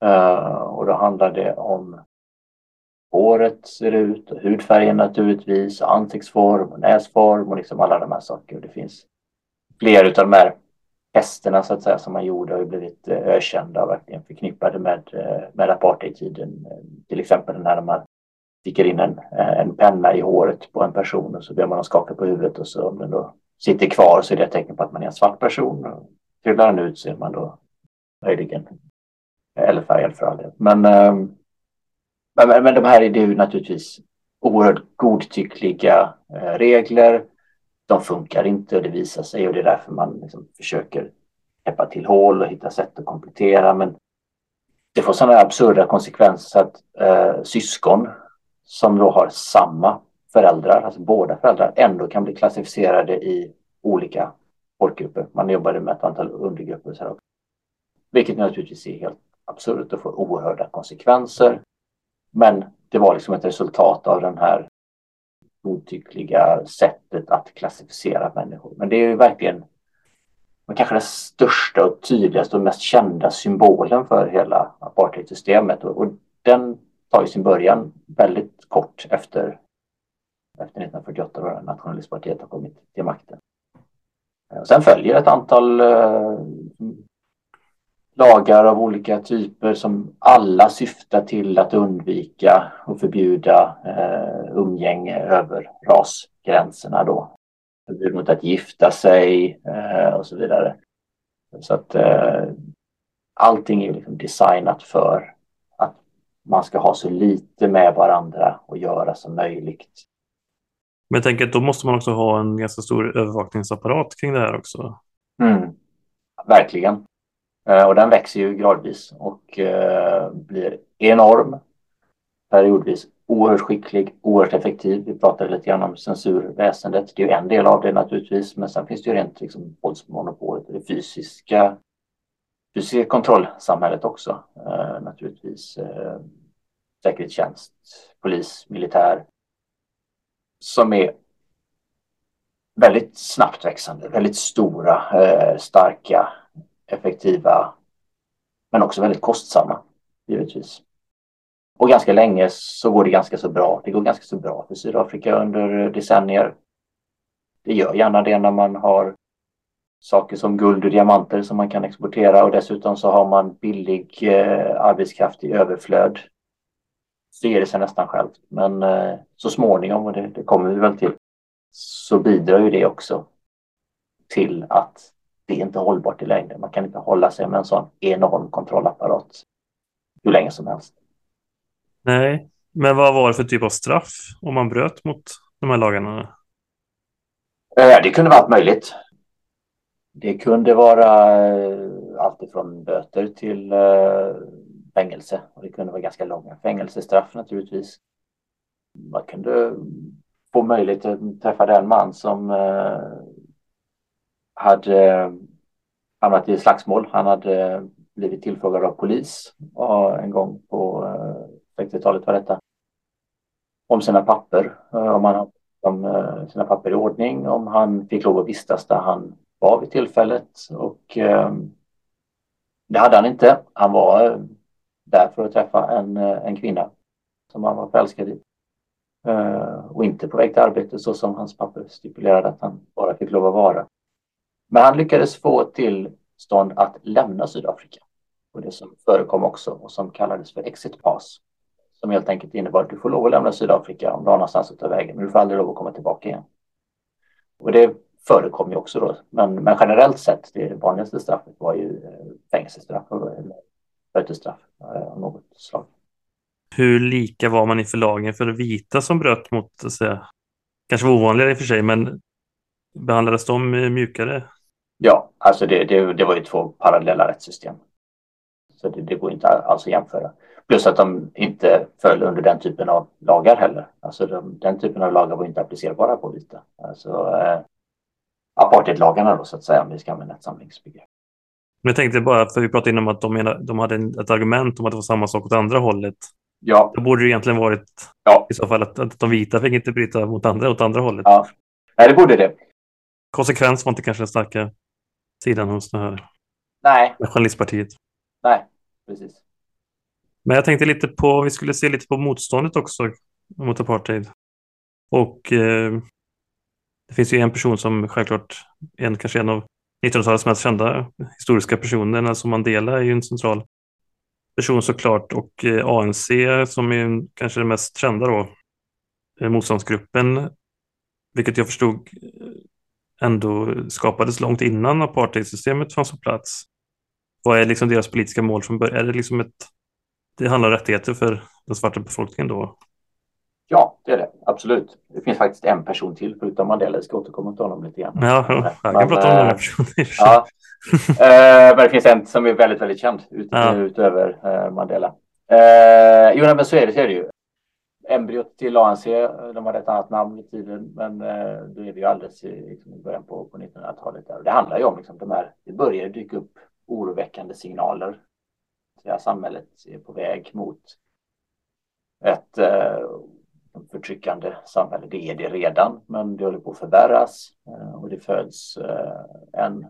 Uh, och då handlar det om håret ser ut och hudfärgen naturligtvis, och ansiktsform och näsform och liksom alla de här sakerna. Det finns fler av de här testerna så att säga som man gjorde har blivit eh, ökända och verkligen förknippade med, eh, med apartheidtiden. Till exempel när man sticker in en, en penna i håret på en person och så ber man dem skaka på huvudet och så om den då sitter kvar så är det ett tecken på att man är en svart person. Trillar den ut så är man då möjligen eller färgad för all del. Ehm, men, men, men de här är ju naturligtvis oerhört godtyckliga eh, regler. De funkar inte och det visar sig och det är därför man liksom försöker täppa till hål och hitta sätt att komplettera. Men det får sådana absurda konsekvenser så att eh, syskon som då har samma föräldrar, alltså båda föräldrar, ändå kan bli klassificerade i olika folkgrupper. Man jobbade med ett antal undergrupper. Så här. Vilket naturligtvis är helt absurt och får oerhörda konsekvenser. Men det var liksom ett resultat av den här godtyckliga sättet att klassificera människor. Men det är ju verkligen men kanske den största och tydligaste och mest kända symbolen för hela apartheidsystemet. Och, och den tar ju sin början väldigt kort efter, efter 1948 då nationalistpartiet har kommit till makten. Eh, och sen följer ett antal uh, lagar av olika typer som alla syftar till att undvika och förbjuda eh, umgänge över rasgränserna då. Förbud mot att gifta sig eh, och så vidare. Så att eh, allting är liksom designat för att man ska ha så lite med varandra att göra som möjligt. Men jag tänker att då måste man också ha en ganska stor övervakningsapparat kring det här också. Mm, verkligen. Eh, och den växer ju gradvis och eh, blir enorm. Periodvis oerhört skicklig, oerhört effektiv. Vi pratade lite grann om censurväsendet. Det är ju en del av det naturligtvis, men sen finns det ju rent liksom, våldsmonopolet och det fysiska, fysiska kontrollsamhället också. Eh, naturligtvis säkerhetstjänst, polis, militär. Som är väldigt snabbt växande, väldigt stora, starka effektiva men också väldigt kostsamma givetvis. Och ganska länge så går det ganska så bra. Det går ganska så bra för Sydafrika under decennier. Det gör gärna det när man har saker som guld och diamanter som man kan exportera och dessutom så har man billig eh, arbetskraft i överflöd. Så ger det sig nästan självt. Men eh, så småningom, och det, det kommer vi väl till, så bidrar ju det också till att det är inte hållbart i längden. Man kan inte hålla sig med en sån enorm kontrollapparat hur länge som helst. Nej, men vad var det för typ av straff om man bröt mot de här lagarna? Eh, det kunde vara allt möjligt. Det kunde vara eh, allt ifrån böter till eh, fängelse. Och det kunde vara ganska långa fängelsestraff naturligtvis. Man kunde få möjlighet att träffa den man som hade hamnat i slagsmål. Han hade blivit tillfrågad av polis en gång på eh, 60-talet var detta. Om sina papper, eh, om han hade eh, sina papper i ordning, om han fick lov att vistas där han var vid tillfället och ehm, det hade han inte. Han var där för att träffa en, en kvinna som han var förälskad i. och inte på väg till arbete så som hans papper stipulerade att han bara fick lov att vara. Men han lyckades få till stånd att lämna Sydafrika och det som förekom också och som kallades för exit pass som helt enkelt innebar att du får lov att lämna Sydafrika om du har någonstans att ta vägen men du får aldrig lov att komma tillbaka igen. Och det förekom ju också då. Men, men generellt sett, det vanligaste straffet var ju eh, fängelsestraff eller eh, bötesstraff eh, av något slag. Hur lika var man i förlagen för vita som bröt mot, att säga, kanske var ovanligare i och för sig, men behandlades de mjukare? Ja, alltså det, det, det var ju två parallella rättssystem. Så det, det går inte alls att jämföra. Plus att de inte föll under den typen av lagar heller. Alltså de, den typen av lagar var inte applicerbara på vita. Alltså eh, apartheidlagarna då så att säga, om vi ska använda ett samlingsbegrepp. Men jag tänkte bara, för vi pratade innan om att de, menade, de hade ett argument om att det var samma sak åt andra hållet. Ja. Då borde det egentligen varit ja. i så fall att, att de vita fick inte bryta mot andra, åt andra hållet. Ja, Nej, det borde det. Konsekvens var inte kanske den starka sidan hos det här Nej. nationalistpartiet. Nej, precis. Men jag tänkte lite på, vi skulle se lite på motståndet också mot apartheid. Och eh, det finns ju en person som självklart, en, kanske en av 1900-talets mest kända historiska personer, Nelson Mandela är ju en central person såklart och eh, ANC som är kanske den mest kända då, eh, motståndsgruppen, vilket jag förstod ändå skapades långt innan apartheidsystemet fanns på plats. Vad är liksom deras politiska mål från början? Är det liksom ett det handlar om rättigheter för den svarta befolkningen då? Ja, det är det. Absolut. Det finns faktiskt en person till förutom Mandela. Jag ska återkomma till honom lite grann. Ja, ja jag kan prata om många personer. Ja. uh, men det finns en som är väldigt, väldigt känd ut, ja. utöver uh, Mandela. Jo, men så är det, så är det ju. Embryot till ANC, de hade ett annat namn i tiden, men eh, då är vi ju alldeles i, liksom, i början på, på 1900-talet. Det handlar ju om liksom, de här, det börjar dyka upp oroväckande signaler säga, samhället är på väg mot ett eh, förtryckande samhälle. Det är det redan, men det håller på att förvärras eh, och det föds eh, en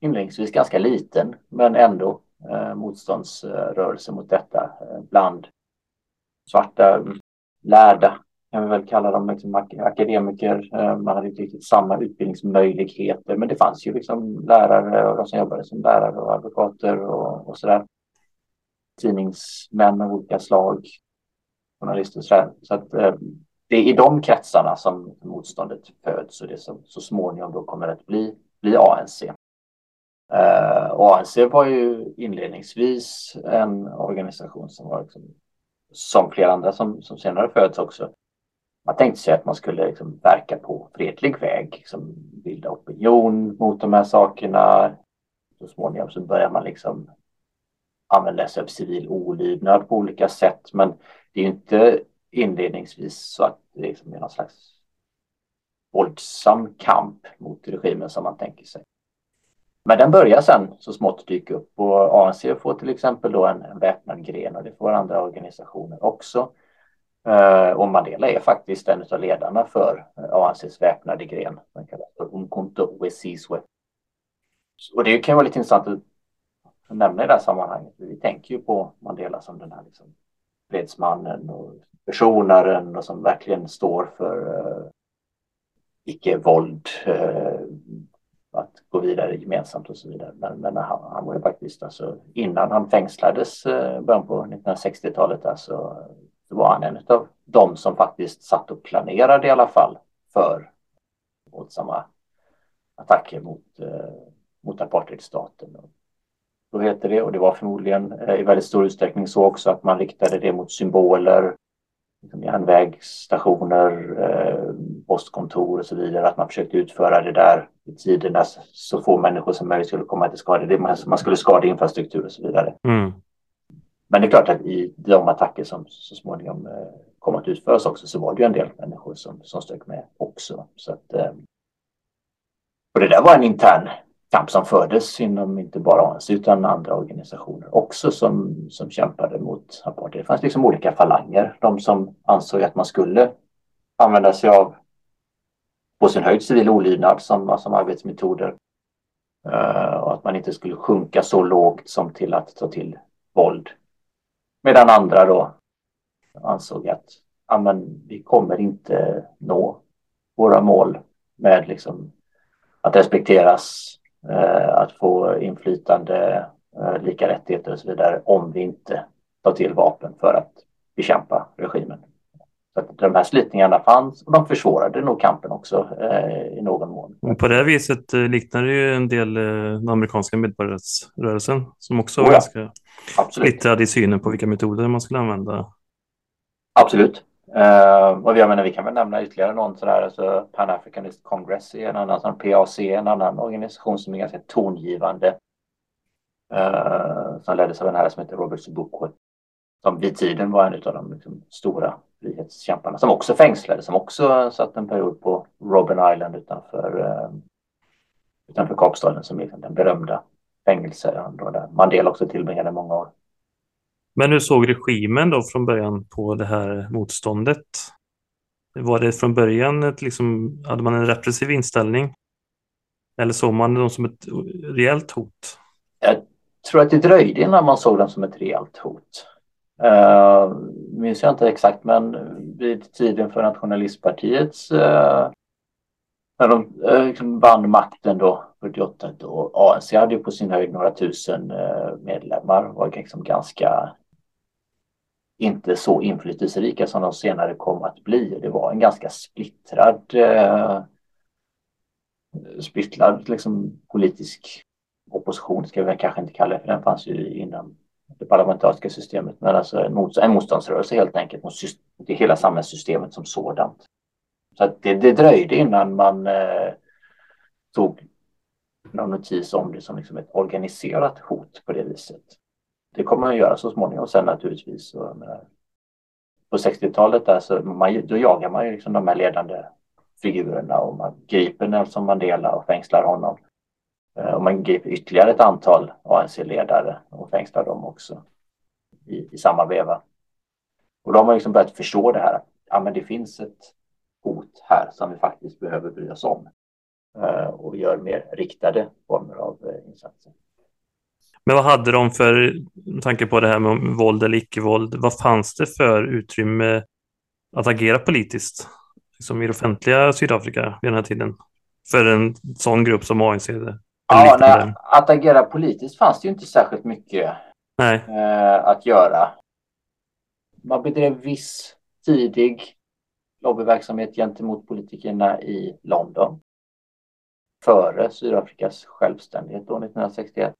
inledningsvis ganska liten, men ändå eh, motståndsrörelse mot detta eh, bland svarta lärda kan vi väl kalla dem liksom akademiker. Eh, man hade inte riktigt samma utbildningsmöjligheter, men det fanns ju liksom lärare och de som jobbade som lärare och advokater och, och där. Tidningsmän av olika slag, journalister och så där. Så att eh, det är i de kretsarna som motståndet föds och det som så småningom då kommer att bli, bli ANC. Uh, eh, ANC var ju inledningsvis en organisation som var liksom, som flera andra som, som senare föds också man tänkte sig att man skulle liksom verka på fredlig väg, liksom bilda opinion mot de här sakerna. Så småningom så börjar man liksom använda sig av civil olydnad på olika sätt. Men det är ju inte inledningsvis så att det liksom är någon slags våldsam kamp mot regimen som man tänker sig. Men den börjar sen så smått dyka upp och ANC får till exempel då en, en väpnad gren och det får andra organisationer också. Uh, och Mandela är faktiskt en av ledarna för ANCs väpnade gren. Den kallas för Umkhonto Wesizwe. Och det kan vara lite intressant att nämna i det här sammanhanget. Vi tänker ju på Mandela som den här liksom, fredsmannen och försonaren och som verkligen står för uh, icke-våld, uh, att gå vidare gemensamt och så vidare. Men, men han, han var ju faktiskt, alltså, innan han fängslades i början på 1960-talet, alltså så var han en av de som faktiskt satt och planerade i alla fall för våldsamma attacker mot, eh, mot apartheidstaten. Då heter det, och det var förmodligen eh, i väldigt stor utsträckning så också att man riktade det mot symboler, järnvägsstationer, eh, postkontor och så vidare, att man försökte utföra det där i tider när så få människor som möjligt skulle komma till skada. Man skulle skada infrastruktur och så vidare. Mm. Men det är klart att i de attacker som så småningom eh, kom att utföras också så var det ju en del människor som, som stök med också. Så att, eh, och det där var en intern kamp som fördes inom inte bara ANC utan andra organisationer också som, som kämpade mot apartheid. Det fanns liksom olika falanger. De som ansåg att man skulle använda sig av på sin höjd civil olydnad som, som arbetsmetoder uh, och att man inte skulle sjunka så lågt som till att ta till våld Medan andra då ansåg att ja, men vi kommer inte nå våra mål med liksom att respekteras, att få inflytande, eh, lika rättigheter och så vidare om vi inte tar till vapen för att bekämpa regimen. Så att de här slitningarna fanns och de försvårade nog kampen också eh, i någon mån. På det viset eh, liknar det ju en del eh, den amerikanska medborgarrättsrörelsen som också var Oh ja, ganska splittrad i synen på vilka metoder man skulle använda. Absolut. Uh, och jag menar, vi kan väl nämna ytterligare någon sådär, alltså Pan Africanist Congress är en annan, sån PAC en annan organisation som är ganska tongivande. Uh, som leddes av en herre som heter Robert Sobukwe. Som vid tiden var en av de liksom, stora frihetskämparna. Som också fängslades, som också satt en period på Robben Island utanför, uh, utanför Kapstaden som är liksom den berömda fängelseön där Mandela också tillbringade många år. Men hur såg regimen då från början på det här motståndet? Var det från början ett, liksom, hade man en repressiv inställning? Eller såg man dem som ett reellt hot? Jag tror att det dröjde innan man såg dem som ett reellt hot. Uh, minns jag inte exakt, men vid tiden för Nationalistpartiets uh, när de uh, liksom vann makten då 48 då ANC hade ju på sin höjd några tusen uh, medlemmar var liksom ganska inte så inflytelserika som de senare kom att bli. Det var en ganska splittrad eh, splittrad liksom, politisk opposition ska vi kanske inte kalla det för den fanns ju inom det parlamentariska systemet men alltså en, mot, en motståndsrörelse helt enkelt mot det hela samhällssystemet som sådant. Så det, det dröjde innan man eh, tog någon notis om det som liksom ett organiserat hot på det viset. Det kommer man att göra så småningom sen naturligtvis. Så, menar, på 60-talet där så man, då jagar man ju liksom de här ledande figurerna och man griper Nelson Mandela och fängslar honom. Eh, och man griper ytterligare ett antal ANC-ledare och fängslar dem också i, i samma veva. Och då har man liksom börjat förstå det här att ja, men det finns ett hot här som vi faktiskt behöver bry oss om eh, och gör mer riktade former av eh, insatser. Men vad hade de för, med tanke på det här med våld eller icke-våld, vad fanns det för utrymme att agera politiskt liksom i det offentliga Sydafrika vid den här tiden? För en sån grupp som ANC? Ja, nej, att agera politiskt fanns det ju inte särskilt mycket. Eh, att göra. Man bedrev viss tidig lobbyverksamhet gentemot politikerna i London före Sydafrikas självständighet då 1961.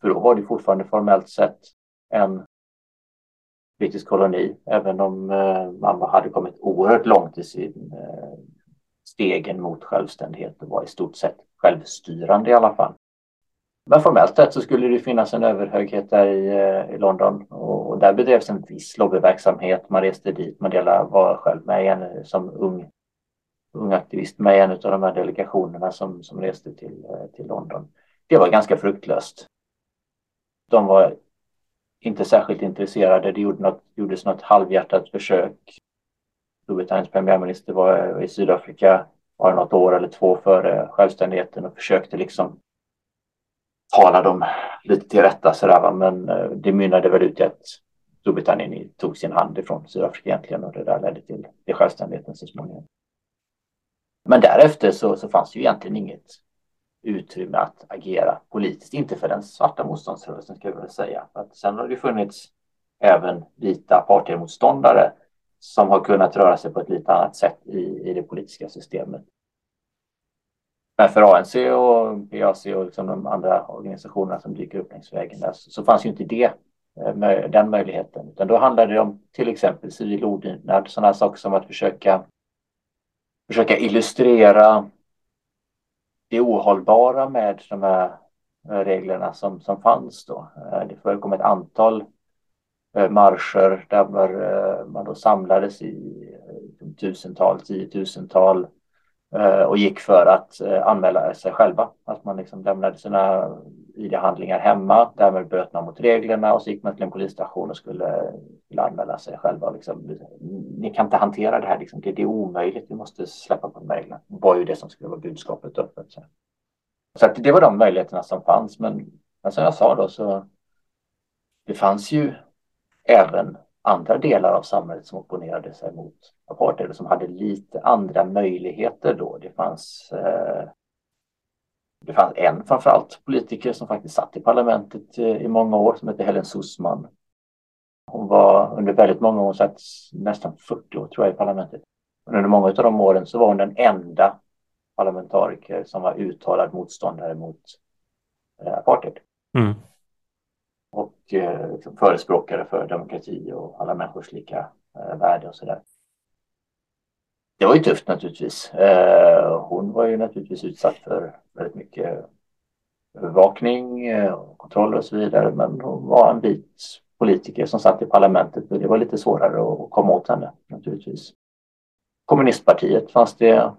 För då var det fortfarande formellt sett en brittisk koloni, även om eh, man hade kommit oerhört långt i sin eh, stegen mot självständighet och var i stort sett självstyrande i alla fall. Men formellt sett så skulle det finnas en överhöghet där i, eh, i London och, och, där bedrevs en viss lobbyverksamhet. Man reste dit, Mandela var själv med igen som ung, ung aktivist med i en av de här delegationerna som, som reste till, till London. Det var ganska fruktlöst. De var inte särskilt intresserade. Det gjorde något, gjordes något halvhjärtat försök. Storbritanniens premiärminister var i Sydafrika bara något år eller två före självständigheten och försökte liksom tala dem lite till rätta sådär va? men eh, det mynnade väl ut i att Storbritannien tog sin hand ifrån Sydafrika egentligen och det där ledde till, till självständigheten så småningom. Men därefter så, så fanns det ju egentligen inget utrymme att agera politiskt, inte för den svarta motståndsrörelsen ska jag väl säga. För att sen har det funnits även vita apartheidmotståndare som har kunnat röra sig på ett lite annat sätt i, i det politiska systemet. Men för ANC och PAC och liksom de andra organisationerna som dyker upp längs vägen där så, så fanns ju inte det, eh, den möjligheten. Utan då handlade det om till exempel civil olydnad, sådana saker som att försöka, försöka illustrera det ohållbara med de här eh, reglerna som, som fanns då. Eh, det förekom ett antal eh, marscher där man då samlades i tusental, tiotusental och gick för att anmäla sig själva. Att man liksom lämnade sina ID-handlingar hemma, därmed bröt man mot reglerna och så gick man till en polisstation och skulle, skulle anmäla sig själva. Liksom, ni kan inte hantera det här, liksom. det, det är omöjligt, vi måste släppa på reglerna. Det var ju det som skulle vara budskapet öppet. Så, så att det var de möjligheterna som fanns, men, men som jag sa då så det fanns ju även andra delar av samhället som opponerade sig mot apartheid och som hade lite andra möjligheter då. Det fanns, eh, det fanns en framförallt politiker som faktiskt satt i parlamentet eh, i många år som hette Helen Sussman. Hon var under väldigt många år, satt nästan 40 år tror jag i parlamentet. Men under många av de åren så var hon den enda parlamentariker som var uttalad motståndare mot eh, apartheid. Mm och eh, liksom förespråkare för demokrati och alla människors lika eh, värde och sådär. Det var ju tufft naturligtvis. Eh, hon var ju naturligtvis utsatt för väldigt mycket övervakning, eh, kontroller och så vidare. Men hon var en vit politiker som satt i parlamentet och det var lite svårare att komma åt henne naturligtvis. Kommunistpartiet fanns det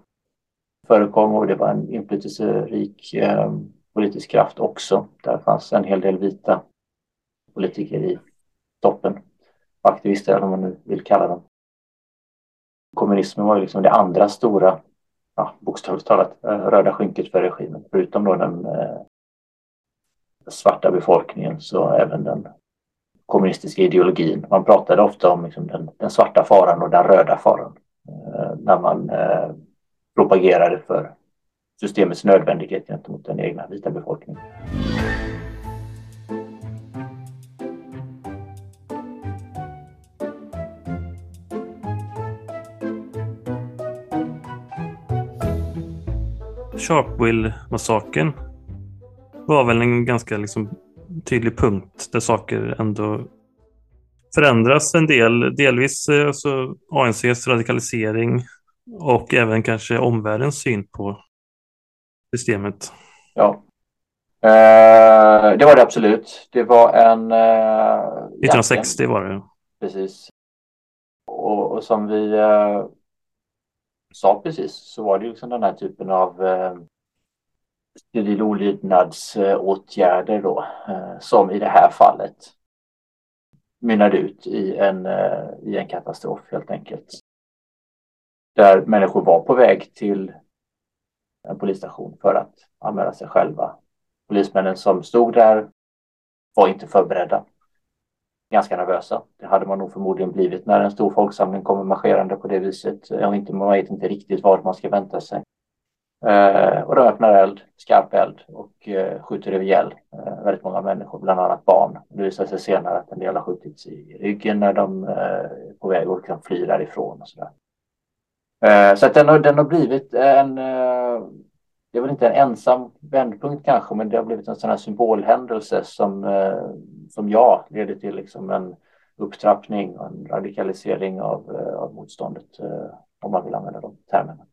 förekom och det var en inflytelserik eh, politisk kraft också. Där fanns en hel del vita politiker i toppen. Aktivister eller vad man nu vill kalla dem. Kommunismen var ju liksom det andra stora, ja, bokstavligt talat, eh, röda skynket för regimen. Förutom då den eh, svarta befolkningen så även den kommunistiska ideologin. Man pratade ofta om liksom den, den, svarta faran och den röda faran eh, när man eh, propagerade för systemets nödvändighet gentemot den egna vita befolkningen. Sharpeville-massakern var väl en ganska liksom, tydlig punkt där saker ändå förändras en del. Delvis alltså, ANCs radikalisering och även kanske omvärldens syn på systemet. Ja. Eh, det var det absolut. Det var en... Eh, 1960 var det. Precis. Och, och som vi eh, sa precis så var det liksom den här typen av eh, civil olydnadsåtgärder då eh, som i det här fallet mynnade ut i en, eh, i en katastrof helt enkelt. Där människor var på väg till en polisstation för att anmäla sig själva. Polismännen som stod där var inte förberedda ganska nervösa. Det hade man nog förmodligen blivit när en stor folksamling kommer marscherande på det viset. Och inte, man vet inte riktigt vad man ska vänta sig. Eh, och de öppnar eld, skarp eld och eh, skjuter ihjäl eh, väldigt många människor, bland annat barn. Det visar sig senare att en del har skjutits i ryggen när de eh, är på väg och kan fly därifrån. Och sådär. Eh, så att den, har, den har blivit en eh, det är väl inte en ensam vändpunkt kanske, men det har blivit en sån här symbolhändelse som, eh, som jag leder till liksom en upptrappning och en radikalisering av, eh, av motståndet, eh, om man vill använda de termerna.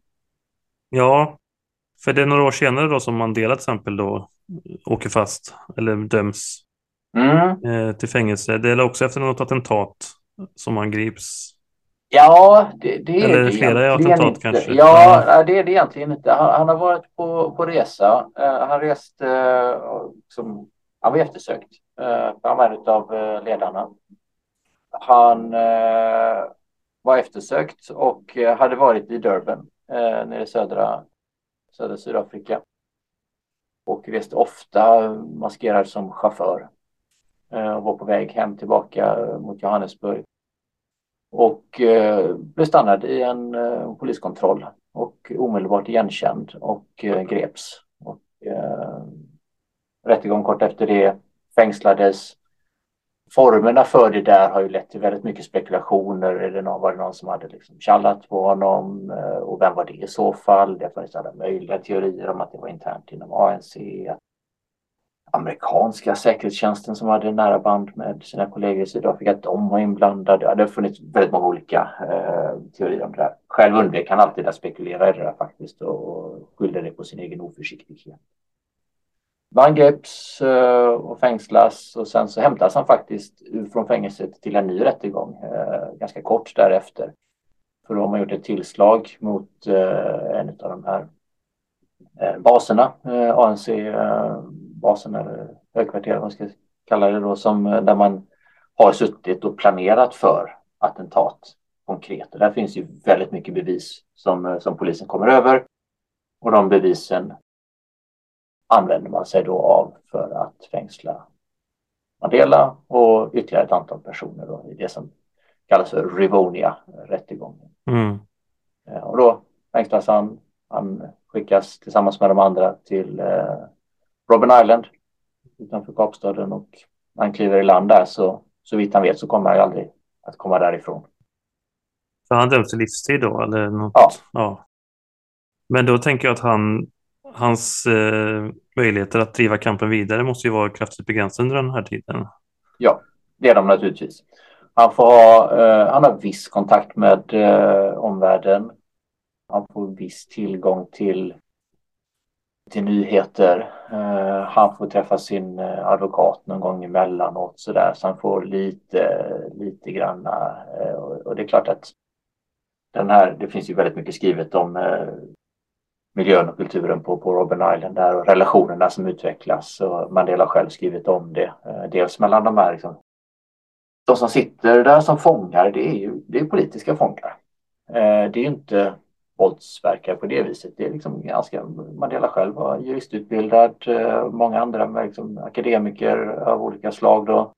Ja, för det är några år senare då som Mandela till exempel då åker fast eller döms mm. till fängelse. Det är också efter något attentat som han grips Ja, det, det är Eller det flera attentat inte. kanske? Ja, ja, det är det egentligen inte. Han, han har varit på, på resa. Uh, han reste, uh, som, han var eftersökt. Uh, han var en av uh, ledarna. Han var eftersökt och hade varit i Durban, nere i södra, södra Sydafrika. Och reste ofta maskerad som chaufför. och var på väg hem tillbaka mot Johannesburg och eh, blev stannad i en eh, poliskontroll och omedelbart igenkänd och eh, greps. Och, rättegång kort efter det fängslades. Formerna för det där har ju lett till väldigt mycket spekulationer. Är det någon, var det någon som hade liksom kallat på honom? Och vem var det i så fall? Det fanns alla möjliga teorier om att det var internt inom ANC, amerikanska säkerhetstjänsten som hade nära band med sina kollegor i Sydafrika, att de var inblandade. Det har funnits väldigt många olika eh, teorier om det där. Själv undvek han alltid att spekulera i det där faktiskt och skyllde det på sin egen oförsiktighet. Han greps eh, och fängslas och sen så hämtas han faktiskt från fängelset till en ny rättegång eh, ganska kort därefter. För då har man gjort ett tillslag mot eh, en av de här eh, baserna, eh, ANC eh, basen eller högkvarteret, man ska kalla det då, som, eh, där man har suttit och planerat för attentat konkret. Och där finns ju väldigt mycket bevis som, eh, som polisen kommer över. Och de bevisen använder man sig då av för att fängsla Mandela och ytterligare ett antal personer då, i det som kallas för Rivonia-rättegången. Mm. Eh, och då fängslas han, han skickas tillsammans med de andra till Robben Island utanför Kapstaden och han kliver i land där så, så vitt han vet så kommer han ju aldrig att komma därifrån. Så han döms till livstid då? Eller något? Ja. ja. Men då tänker jag att han, hans eh, möjligheter att driva kampen vidare måste ju vara kraftigt begränsade under den här tiden. Ja, det är de naturligtvis. Han, får ha, eh, han har viss kontakt med eh, omvärlden. Han får viss tillgång till, till nyheter. Eh, han får träffa sin eh, advokat någon gång emellanåt så där, så han får lite, lite granna. Eh, och, det är klart att den här, det finns ju väldigt mycket skrivet om miljön och kulturen på, på Robben Island där och relationerna som utvecklas. Och Mandela har själv skrivit om det. Dels mellan de här liksom, de som sitter där som fångar, det är ju det är politiska fångar. Det är ju inte våldsverkare på det viset. Det är liksom ganska, Mandela själv var juristutbildad, eh, många andra liksom, akademiker av olika slag då.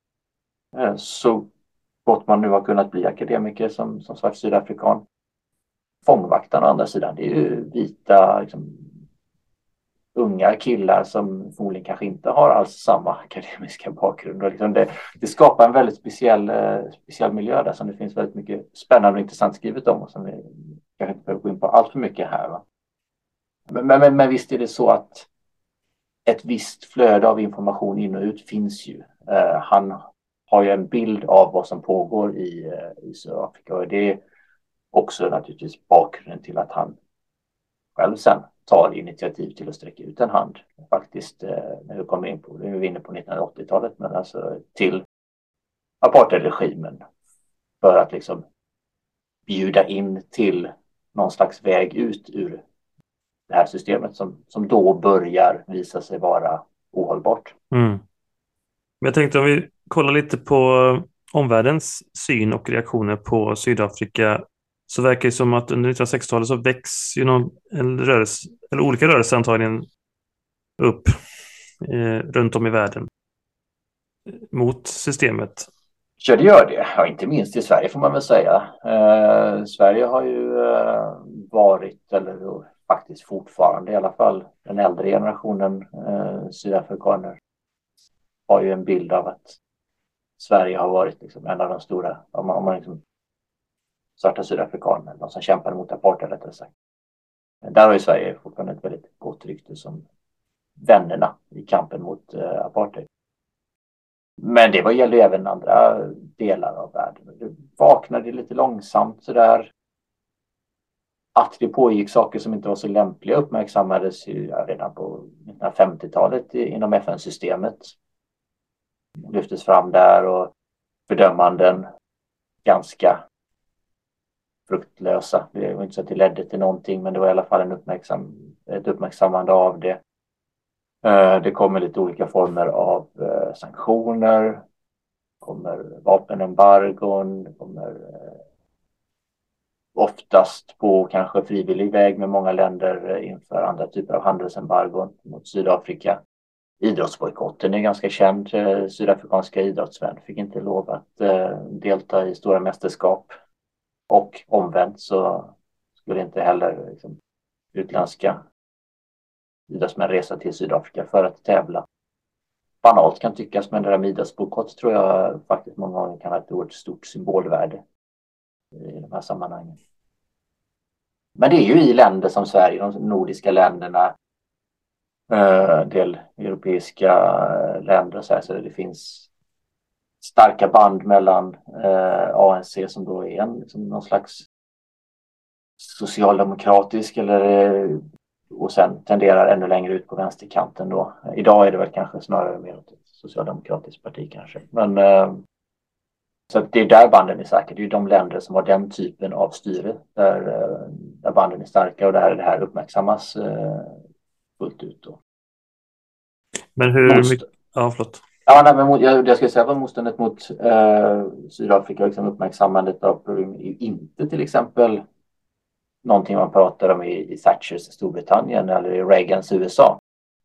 Eh, så gott man nu har kunnat bli akademiker som, som svart sydafrikan. Fångvaktarna å andra sidan, det är ju vita liksom, unga killar som förmodligen kanske inte har alls samma akademiska bakgrund. Och liksom det, det, skapar en väldigt speciell, eh, speciell miljö där som det finns väldigt mycket spännande och intressant skrivet om och som vi kanske inte behöver gå in på allt för mycket här. Va? Men, men, men visst är det så att ett visst flöde av information in och ut finns ju. Eh, han har ju en bild av vad som pågår i, eh, i Sydafrika och det är också naturligtvis bakgrunden till att han själv sen tar initiativ till att sträcka ut en hand. Faktiskt, eh, när vi kommer in på, nu är vi inne på 1980-talet, men alltså till apartheidregimen för att liksom bjuda in till någon slags väg ut ur det här systemet som, som då börjar visa sig vara ohållbart. Mm. Jag tänkte om vi kollar lite på eh, omvärldens syn och reaktioner på Sydafrika så verkar det som att under 1960-talet så väcks ju någon, en rörelse, eller olika rörelser antagligen upp eh, runt om i världen mot systemet. Ja, det gör det. Ja, inte minst i Sverige får man väl säga. Eh, Sverige har ju eh, varit, eller faktiskt fortfarande i alla fall, den äldre generationen eh, sydafrikaner har ju en bild av att Sverige har varit liksom en av de stora, om man, om man liksom svarta sydafrikaner, de som kämpade mot apartheid rättare sagt. Där har ju Sverige fortfarande ett väldigt gott rykte som vännerna i kampen mot eh, apartheid. Men det gäller även andra delar av världen. Det vaknade lite långsamt sådär. Att det pågick saker som inte var så lämpliga uppmärksammades ju redan på 1950-talet inom FN-systemet. Lyftes fram där och fördömanden ganska fruktlösa. Det var inte så att det ledde till någonting men det var i alla fall en uppmärksam, ett uppmärksammande av det. Eh, det kommer lite olika former av eh, sanktioner. Det kommer vapenembargon. Det kommer eh, oftast på kanske frivillig väg med många länder inför andra typer av handelsembargon mot Sydafrika. Idrottsbojkotten är ganska känd. Sydafrikanska idrottsmän fick inte lov att delta i stora mästerskap och omvänt så skulle inte heller liksom, utländska bjudas med en resa till Sydafrika för att tävla. Banalt kan tyckas, men det där med bokott tror jag faktiskt många gånger kan ha ett oerhört stort symbolvärde i de här sammanhangen. Men det är ju i länder som Sverige, de nordiska länderna, eh, en del europeiska eh, länder så, här, så det finns starka band mellan eh, ANC som då är en, liksom någon slags socialdemokratisk eller och sen tenderar ännu längre ut på vänsterkanten då. Idag är det väl kanske snarare mer åt ett socialdemokratiskt parti kanske. Men eh, så det är där banden är starka. Det är de länder som har den typen av styre där, eh, där banden är starka och där det här uppmärksammas eh, fullt ut. Då. Men hur mycket... Ja, förlåt. Ja, nej, men jag, jag ska säga vad motståndet mot eh, Sydafrika, liksom uppmärksammandet av problem är inte till exempel någonting man pratar om i, i Thatchers Storbritannien eller i Reagans USA.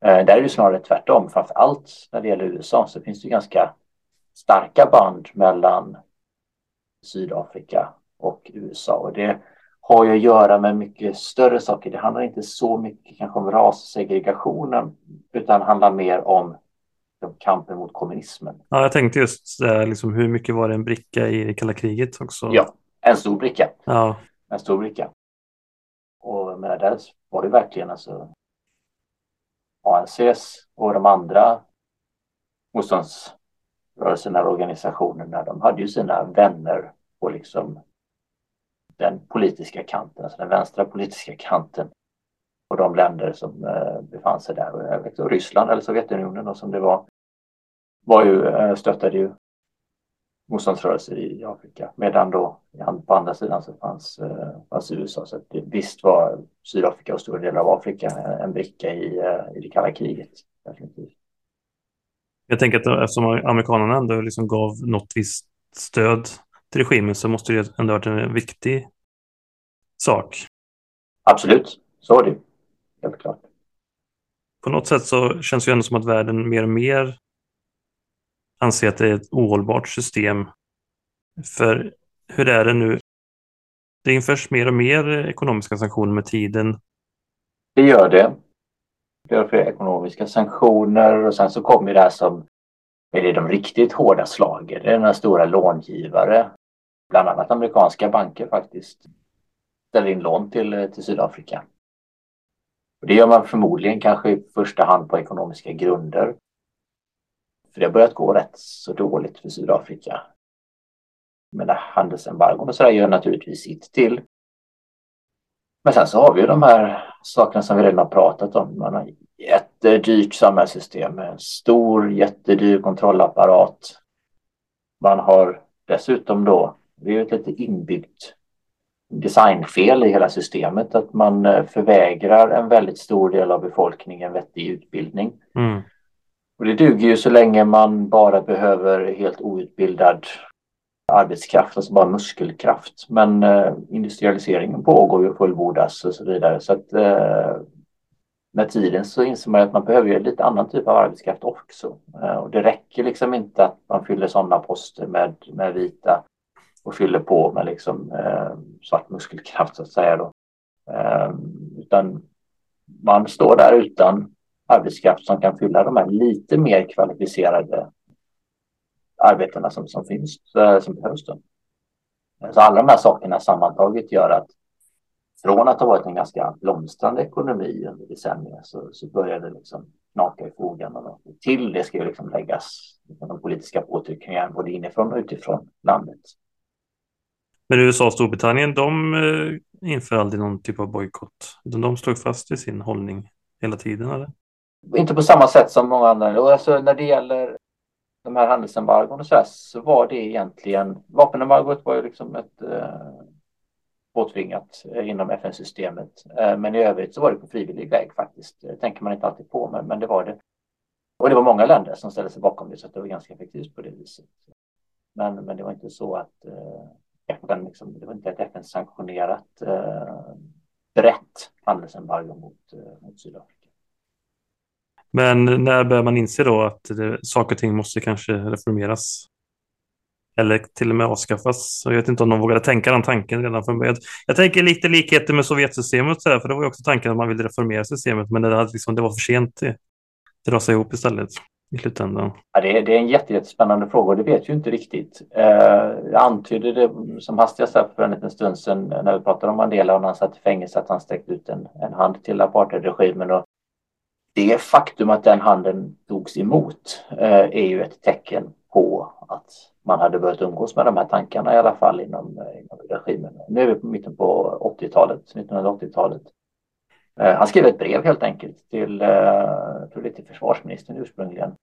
Eh, där är det snarare tvärtom. Framför allt när det gäller USA så finns det ganska starka band mellan Sydafrika och USA. Och det har ju att göra med mycket större saker. Det handlar inte så mycket kanske om rassegregationen utan handlar mer om kampen mot kommunismen. Ja, jag tänkte just eh, liksom, hur mycket var det en bricka i det kalla kriget också? Ja, en stor bricka. Ja. En stor bricka. Jag menar, där var det verkligen alltså ANCs och de andra motståndsrörelserna och organisationerna, de hade ju sina vänner på liksom den politiska kanten, alltså den vänstra politiska kanten och de länder som eh, befann sig där. Och Ryssland eller Sovjetunionen och som det var, var ju, eh, stöttade ju motståndsrörelser i Afrika. Medan då på andra sidan så fanns, eh, fanns USA. Så det, visst var Sydafrika och stora delar av Afrika en bricka i, eh, i det kalla kriget. Definitivt. Jag tänker att eftersom amerikanerna ändå liksom gav något visst stöd till regimen så måste det ändå ha varit en viktig sak. Absolut, så är det helt klart. På något sätt så känns det ju ändå som att världen mer och mer anser att det är ett ohållbart system. För hur är det nu? Det införs mer och mer ekonomiska sanktioner med tiden. Det gör det. Det gör fler ekonomiska sanktioner och sen så kommer det här som är det de riktigt hårda slagen. Det är några stora långivare, bland annat amerikanska banker faktiskt, ställer in lån till, till Sydafrika. Och det gör man förmodligen kanske i första hand på ekonomiska grunder. För det har börjat gå rätt så dåligt för Sydafrika. Men handelsembargon och sådär gör naturligtvis sitt till. Men sen så har vi ju de här sakerna som vi redan har pratat om. Man har jättedyrt samhällssystem med en stor jättedyr kontrollapparat. Man har dessutom då, det är ju ett lite inbyggt designfel i hela systemet att man eh, förvägrar en väldigt stor del av befolkningen vettig utbildning. Mm. Och det duger ju så länge man bara behöver helt outbildad arbetskraft, alltså bara muskelkraft. Men eh, industrialiseringen pågår ju fullbordas och så vidare. Så att eh, med tiden så inser man att man behöver ju lite annan typ av arbetskraft också. Eh, och det räcker liksom inte att man fyller sådana poster med, med vita och fyller på med liksom eh, svart muskelkraft så att säga då. Eh, utan man står där utan arbetskraft som kan fylla de här lite mer kvalificerade arbetena som, som finns, eh, som behövs. Då. Så alla de här sakerna sammantaget gör att från att ha varit en ganska blomstrande ekonomi under decennier så, så började det liksom knaka i fogarna. Till det ska ju liksom läggas liksom de politiska påtryckningarna både inifrån och utifrån landet. Men USA och Storbritannien, de eh, inför aldrig någon typ av bojkott. De stod fast vid sin hållning hela tiden, eller? Inte på samma sätt som många andra. Och alltså, när det gäller de här handelsembargon och så, här, så var det egentligen, vapenembargot var ju liksom ett eh, påtvingat eh, inom FN-systemet. Eh, men i övrigt så var det på frivillig väg faktiskt. Det tänker man inte alltid på, men, men det var det. Och det var många länder som ställde sig bakom det, så det var ganska effektivt på det viset. Men, men det var inte så att eh, FN, liksom, det var inte ett FN-sanktionerat eh, brett handelsembargo mot, eh, mot Sydafrika. Men när börjar man inse då att det, saker och ting måste kanske reformeras? Eller till och med avskaffas. Jag vet inte om de vågade tänka den tanken redan från början. Jag tänker lite likheter med Sovjetsystemet, för det var ju också tanken att man ville reformera systemet, men det, hade liksom, det var för sent. Det, det rasade ihop istället i slutändan. Ja, det, är, det är en jättespännande fråga och det vet ju inte riktigt. Eh, jag antydde det som hastigast för en liten stund sedan när vi pratade om Mandela och när han satt i fängelse att han sträckte ut en, en hand till apartheidregimen. Och det faktum att den handen togs emot eh, är ju ett tecken på att man hade börjat umgås med de här tankarna i alla fall inom, eh, inom regimen. Nu är vi på mitten på 80-talet, 1980-talet. Eh, han skrev ett brev helt enkelt till, till försvarsministern ursprungligen.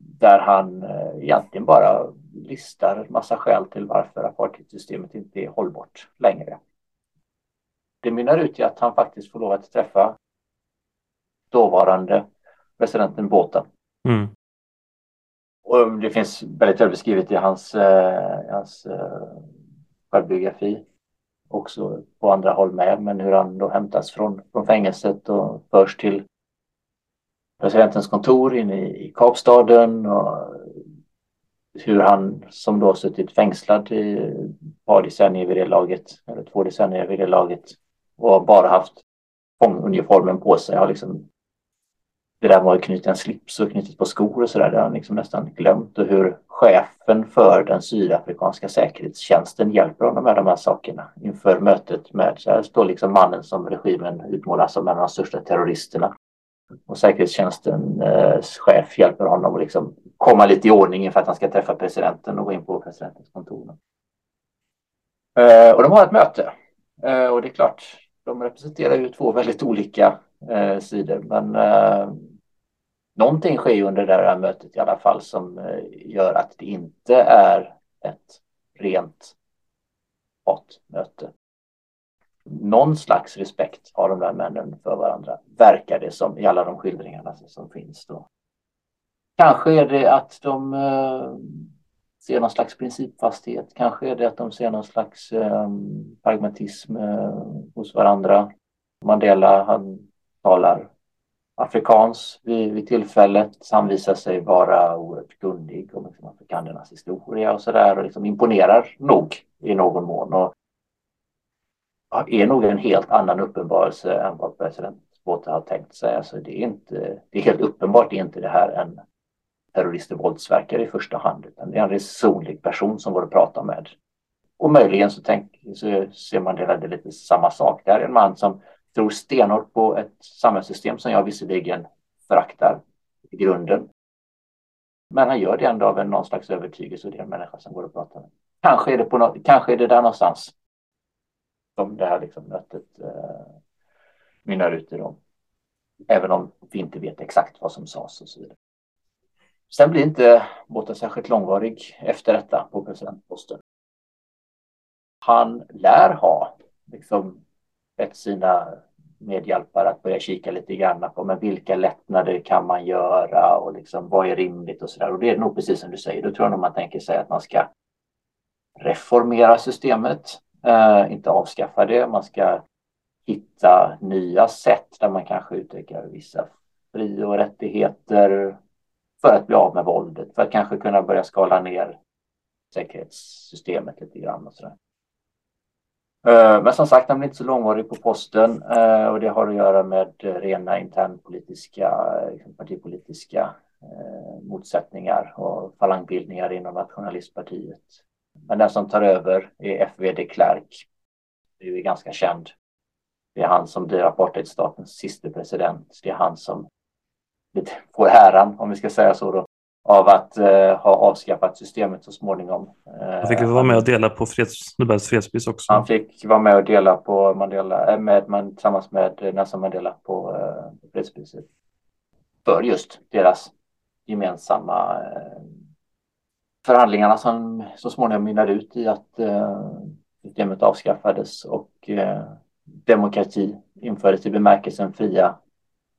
Där han egentligen bara listar massa skäl till varför apartheidsystemet inte är hållbart längre. Det mynnar ut i att han faktiskt får lov att träffa dåvarande presidenten Båten. Mm. Och det finns väldigt väl beskrivet i hans, eh, hans eh, självbiografi också på andra håll med, men hur han då hämtas från, från fängelset och förs till presidentens kontor inne i, i Kapstaden. Och hur han som då suttit fängslad i ett par decennier vid det laget, eller två decennier vid det laget och bara haft fånguniformen på sig har liksom det där med att knyta en slips och knyta på skor och sådär, det har han liksom nästan glömt och hur chefen för den sydafrikanska säkerhetstjänsten hjälper honom med de här sakerna inför mötet med, så här står liksom mannen som regimen utmålar som en av de största terroristerna. Och säkerhetstjänstens eh, chef hjälper honom att liksom komma lite i ordning inför att han ska träffa presidenten och gå in på presidentens kontor. Eh, och de har ett möte. Eh, och det är klart, de representerar ju två väldigt olika eh, sidor. Men eh, någonting sker ju under det här mötet i alla fall som eh, gör att det inte är ett rent hatmöte. Någon slags respekt har de där männen för varandra, verkar det som i alla de skildringarna som finns då. Kanske är det att de eh, ser någon slags principfasthet. Kanske är det att de ser någon slags eh, pragmatism eh, hos varandra. Mandela, han talar afrikans vid, vid tillfället. Han visar sig vara oerhört kunnig om liksom, afrikanernas historia och sådär och liksom imponerar nog i någon mån. Och är nog en helt annan uppenbarelse än vad president Botha har tänkt sig. Alltså det, är inte, det är helt uppenbart är inte det här en terrorist och våldsverkare i första hand, utan det är en resonlig person som går att prata med. Och möjligen så, tänk, så ser man det lite samma sak där. En man som tror stenhårt på ett samhällssystem som jag visserligen föraktar i grunden. Men han gör det ändå av en någon slags övertygelse och det är en människa som går och pratar. med. Kanske är det, på något, kanske är det där någonstans som det här liksom mötet eh, mynnar ut i. Dem. Även om vi inte vet exakt vad som sades och så vidare. Sen blir inte båten särskilt långvarig efter detta på presidentposten. Han lär ha liksom bett sina medhjälpare att börja kika lite grann på men vilka lättnader kan man göra och liksom vad är rimligt och så där. Och det är nog precis som du säger, då tror jag nog man tänker sig att man ska reformera systemet, eh, inte avskaffa det. Man ska hitta nya sätt där man kanske utökar vissa fri och rättigheter för att bli av med våldet, för att kanske kunna börja skala ner säkerhetssystemet lite grann och sådär. Eh, men som sagt, han blir inte så långvarig på posten eh, och det har att göra med eh, rena internpolitiska, liksom partipolitiska motsättningar och falangbildningar inom nationalistpartiet. Men den som tar över är FV de Klerk. Det är ganska känd. Det är han som blir apartheidstatens sista president. Det är han som får äran, om vi ska säga så då, av att uh, ha avskaffat systemet så småningom. Han fick vara med och dela på freds, Nobels fredspris också. Han fick vara med och dela på Mandela, äh, med, med, tillsammans med Nelson Mandela på uh, fredspriset. För just deras gemensamma uh, förhandlingarna som så småningom mynnade ut i att uh, systemet avskaffades och demokrati infördes i bemärkelsen fria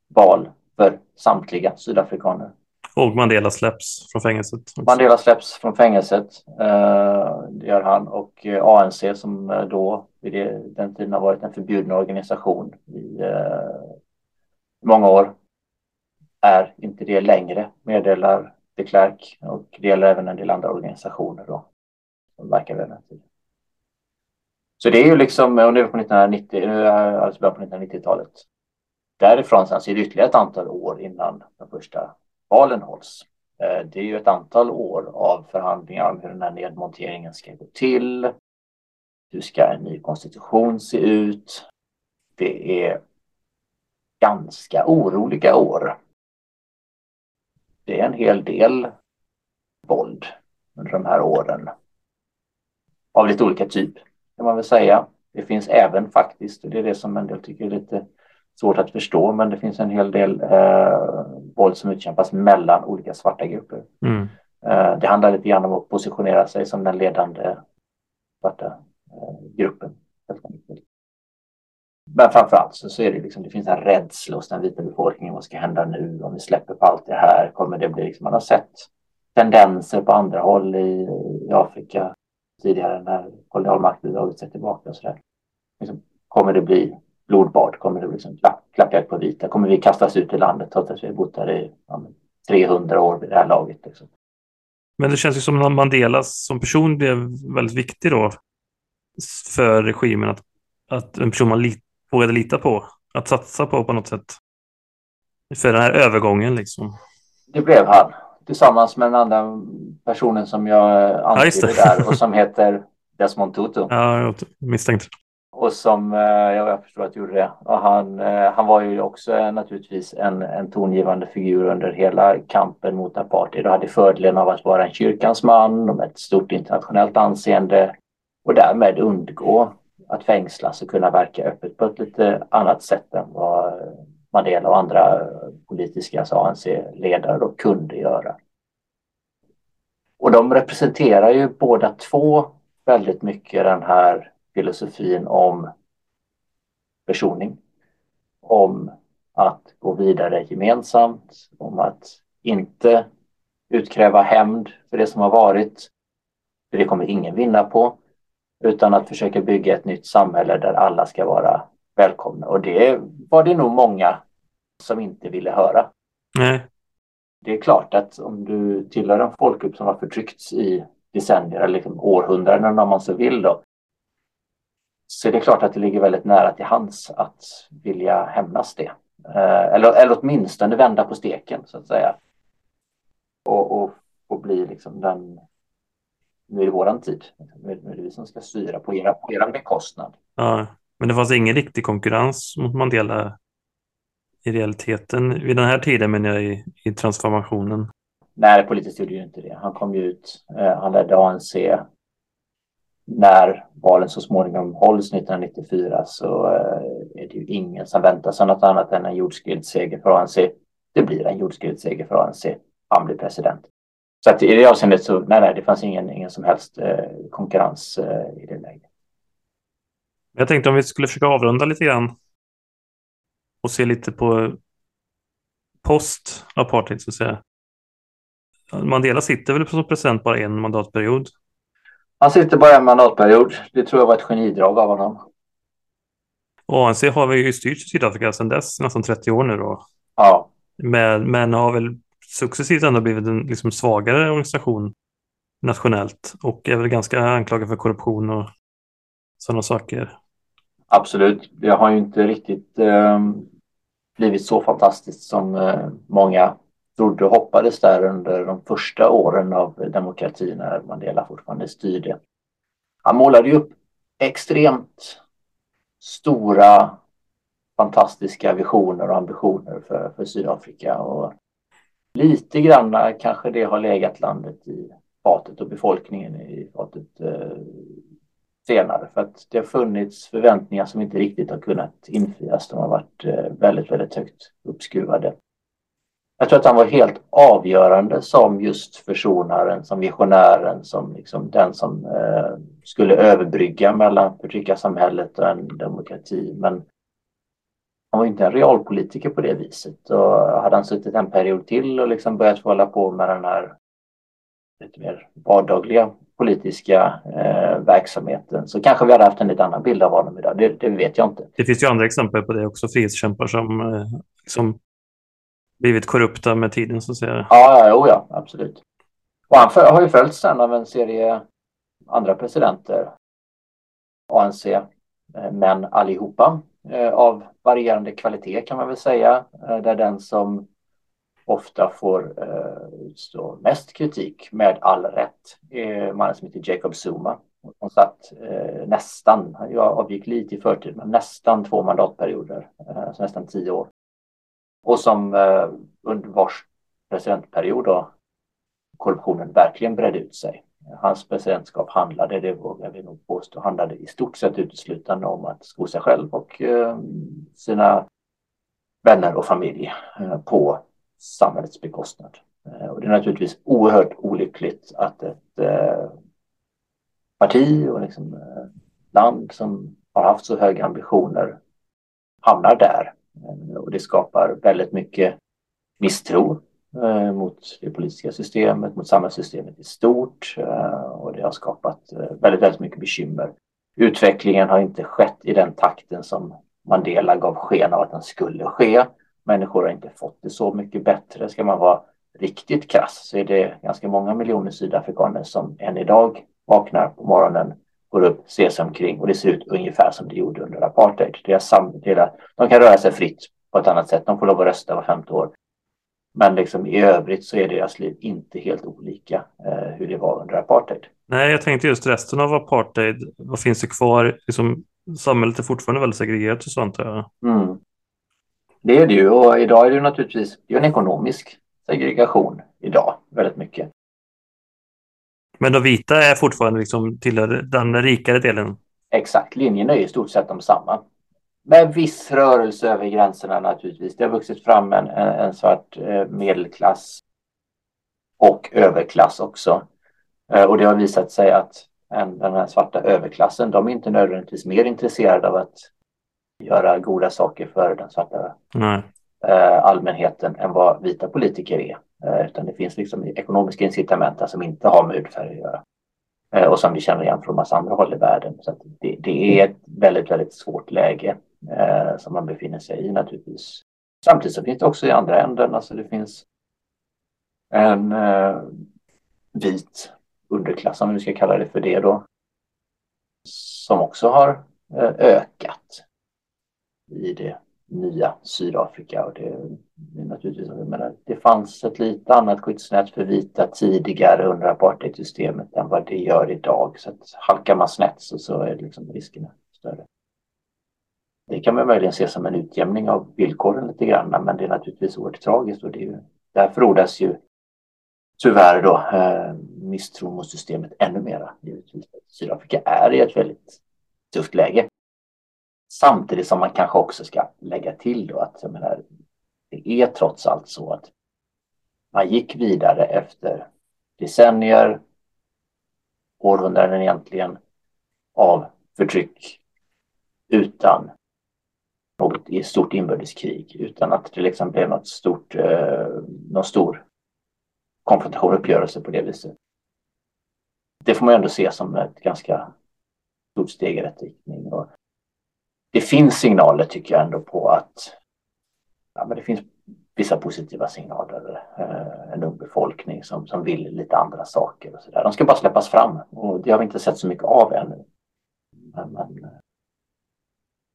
val för samtliga sydafrikaner. Och Mandela släpps från fängelset. Också. Mandela släpps från fängelset. Eh, det gör han. Och eh, ANC som eh, då vid den tiden har varit en förbjuden organisation i eh, många år är inte det längre, meddelar de Klerk. Och det gäller även en del andra organisationer då som verkar vid den tiden. Så det är ju liksom, och nu är vi på 1990, nu är alltså början på 1990-talet. Därifrån sen så är det ytterligare ett antal år innan de första valen hålls. Eh, det är ju ett antal år av förhandlingar om hur den här nedmonteringen ska gå till. Hur ska en ny konstitution se ut? Det är ganska oroliga år. Det är en hel del våld under de här åren. Av lite olika typ kan man väl säga. Det finns även faktiskt, och det är det som en del tycker är lite svårt att förstå, men det finns en hel del eh, våld som utkämpas mellan olika svarta grupper. Mm. Eh, det handlar lite grann om att positionera sig som den ledande svarta eh, gruppen. Men framför allt så, så är det liksom, det finns en rädsla hos den vita befolkningen. Vad ska hända nu om vi släpper på allt det här? Kommer det bli liksom, man har sett tendenser på andra håll i, i Afrika tidigare när kolonialmakten dragit sig tillbaka och så där. Liksom, kommer det bli blodbad? Kommer det liksom klacka på vita? Kommer vi kastas ut i landet trots att vi har bott här i ja, 300 år vid det här laget? Liksom? Men det känns ju som att Mandela som person blev väldigt viktig då för regimen. Att, att en person man lit, vågade lita på. Att satsa på på något sätt. För den här övergången liksom. Det blev han. Tillsammans med den andra personen som jag antydde ja, där och som heter Desmond Tutu. Ja, jag misstänkte och som eh, jag förstår att gjorde det. Och han, eh, han var ju också naturligtvis en, en tongivande figur under hela kampen mot apartheid och hade fördelen av att vara en kyrkans man och med ett stort internationellt anseende och därmed undgå att fängslas och kunna verka öppet på ett lite annat sätt än vad Mandela och andra politiska ANC-ledare då kunde göra. Och de representerar ju båda två väldigt mycket den här filosofin om försoning. Om att gå vidare gemensamt, om att inte utkräva hämnd för det som har varit. För det kommer ingen vinna på. Utan att försöka bygga ett nytt samhälle där alla ska vara välkomna. Och det var det nog många som inte ville höra. Nej. Det är klart att om du tillhör en folkgrupp som har förtryckts i decennier eller liksom århundraden om man så vill då, så det är klart att det ligger väldigt nära till hands att vilja hämnas det. Eh, eller, eller åtminstone vända på steken så att säga. Och, och, och bli liksom den, nu är det våran tid. Nu är det vi som ska styra på era, på era bekostnad. Ja, men det fanns ingen riktig konkurrens mot Mandela i realiteten vid den här tiden, men jag i, i transformationen. Nej, politiskt gjorde ju inte det. Han kom ju ut, eh, han ledde ANC när valen så småningom hålls 1994 så eh, är det ju ingen som väntar sig något annat än en jordskredsseger för ANC. Det blir en jordskredsseger för ANC. Han blir president. Så att i det avseendet så nej, nej, det fanns ingen, ingen som helst eh, konkurrens eh, i det läget. Jag tänkte om vi skulle försöka avrunda lite grann och se lite på post-apartheid så att säga. Mandela sitter väl som president bara en mandatperiod han sitter bara en mandatperiod. Det tror jag var ett genidrag av honom. ANC har vi ju styrt Sydafrika sedan dess, nästan 30 år nu då. Ja. Men, men har väl successivt ändå blivit en liksom svagare organisation nationellt och är väl ganska anklagad för korruption och sådana saker. Absolut. Det har ju inte riktigt eh, blivit så fantastiskt som eh, många trodde och hoppades där under de första åren av demokrati när Mandela fortfarande styrde. Han målade ju upp extremt stora, fantastiska visioner och ambitioner för, för Sydafrika. Och lite grann kanske det har legat landet i fatet och befolkningen i fatet eh, senare. För att det har funnits förväntningar som inte riktigt har kunnat infrias. De har varit eh, väldigt, väldigt högt uppskruvade. Jag tror att han var helt avgörande som just försonaren, som visionären, som liksom den som eh, skulle överbrygga mellan förtryckarsamhället och en demokrati. Men han var inte en realpolitiker på det viset. Och hade han suttit en period till och liksom börjat hålla på med den här lite mer vardagliga politiska eh, verksamheten så kanske vi hade haft en lite annan bild av honom idag. Det, det vet jag inte. Det finns ju andra exempel på det också, frihetskämpar som, eh, som blivit korrupta med tiden så att säga. Ja, ja, ja absolut. Och han har ju följts sen av en serie andra presidenter. ANC, eh, men allihopa eh, av varierande kvalitet kan man väl säga. Eh, där den som ofta får eh, utstå mest kritik med all rätt är mannen som heter Jacob Zuma. Han satt eh, nästan, jag avgick lite i förtid, men nästan två mandatperioder, eh, så nästan tio år och som eh, under vars presidentperiod då, korruptionen verkligen bredde ut sig. Hans presidentskap handlade, det vågar vi nog påstå, handlade i stort sett uteslutande om att sko sig själv och eh, sina vänner och familj eh, på samhällets bekostnad. Eh, och det är naturligtvis oerhört olyckligt att ett eh, parti och liksom, eh, land som har haft så höga ambitioner hamnar där Eh, och det skapar väldigt mycket misstro eh, mot det politiska systemet, mot samhällssystemet i stort eh, och det har skapat väldigt, väldigt mycket bekymmer. Utvecklingen har inte skett i den takten som Mandela gav sken av att den skulle ske. Människor har inte fått det så mycket bättre. Ska man vara riktigt krass så är det ganska många miljoner sydafrikaner som än idag vaknar på morgonen, går upp, ser sig omkring och det ser ut ungefär som det gjorde under apartheid. Deras de kan röra sig fritt på ett annat sätt. De får lov att rösta var femte år. Men liksom i övrigt så är deras liv inte helt olika eh, hur det var under apartheid. Nej, jag tänkte just resten av apartheid. Vad finns det kvar? Liksom, samhället är fortfarande väldigt segregerat och sånt. Ja. Mm. Det är det ju och idag är det naturligtvis det är en ekonomisk segregation idag väldigt mycket. Men de vita är fortfarande liksom tillhör den rikare delen? Exakt, linjerna är i stort sett de samma. Med viss rörelse över gränserna naturligtvis. Det har vuxit fram en, en svart eh, medelklass och överklass också. Eh, och det har visat sig att den här svarta överklassen, de är inte nödvändigtvis mer intresserade av att göra goda saker för den svarta Nej. Eh, allmänheten än vad vita politiker är. Eh, utan det finns liksom ekonomiska incitament som inte har med hudfärg att göra. Eh, och som vi känner igen från massa andra håll i världen. Så det, det, är ett väldigt, väldigt svårt läge eh, som man befinner sig i naturligtvis. Samtidigt så finns det också i andra änden, alltså det finns en eh, vit underklass, om vi ska kalla det för det då, som också har eh, ökat i det nya Sydafrika. Och det, naturligtvis, menar, det fanns ett lite annat skyddsnät för vita tidigare under apartheidsystemet än vad det gör idag. Så att halkar man snett så, så är liksom riskerna större. Det kan man möjligen se som en utjämning av villkoren lite grann, men det är naturligtvis oerhört tragiskt och det är ju, där frodas ju tyvärr då eh, misstro mot systemet ännu mera. Sydafrika är i ett väldigt tufft läge. Samtidigt som man kanske också ska lägga till då att jag menar, det är trots allt så att man gick vidare efter decennier, århundraden egentligen, av förtryck utan något stort inbördeskrig utan att det liksom blev något stort, eh, någon stor konfrontation, uppgörelse på det viset. Det får man ändå se som ett ganska stort steg i rätt riktning. Och det finns signaler tycker jag ändå på att ja, men det finns vissa positiva signaler. Eh, en ung befolkning som, som vill lite andra saker och så där. De ska bara släppas fram och det har vi inte sett så mycket av ännu. Men, men eh,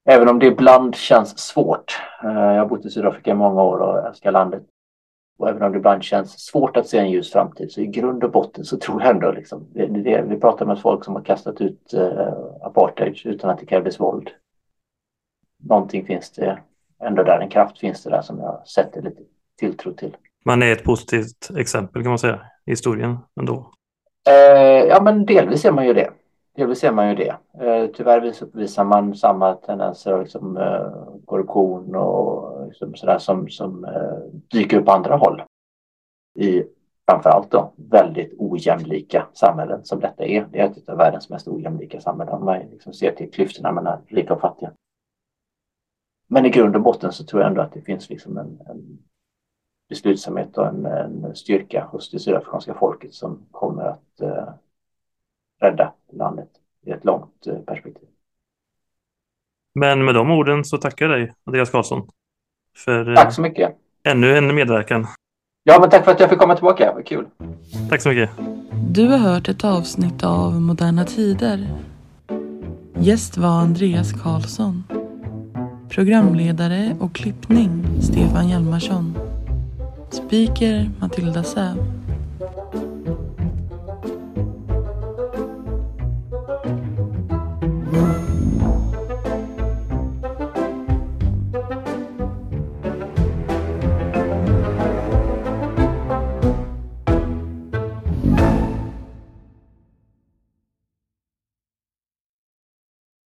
Även om det ibland känns svårt. Eh, jag har bott i Sydafrika i många år och älskar landet. Och även om det ibland känns svårt att se en ljus framtid så i grund och botten så tror jag ändå liksom, det, det, vi pratar med folk som har kastat ut eh, apartheid utan att det krävdes våld. Någonting finns det ändå där, en kraft finns det där som jag sätter lite tilltro till. Man är ett positivt exempel kan man säga i historien ändå. Uh, ja men delvis är man ju det delvis ser man ju det. Eh, tyvärr visar man samma tendenser liksom, eh, korruption och liksom sådär som, som eh, dyker upp på andra håll. I framförallt då väldigt ojämlika samhällen som detta är. Det är ett av världens mest ojämlika samhällen om man liksom ser till klyftorna mellan rika och fattiga. Men i grund och botten så tror jag ändå att det finns liksom en, en beslutsamhet och en, en, styrka hos det sydafrikanska folket som kommer att eh, rädda landet i ett långt eh, perspektiv. Men med de orden så tackar jag dig, Andreas Karlsson. För eh, tack så mycket. ännu en medverkan. Ja, men tack för att jag fick komma tillbaka. Vad kul. Tack så mycket. Du har hört ett avsnitt av Moderna Tider. Gäst var Andreas Karlsson. Programledare och klippning Stefan Hjalmarsson. Speaker Matilda Säv.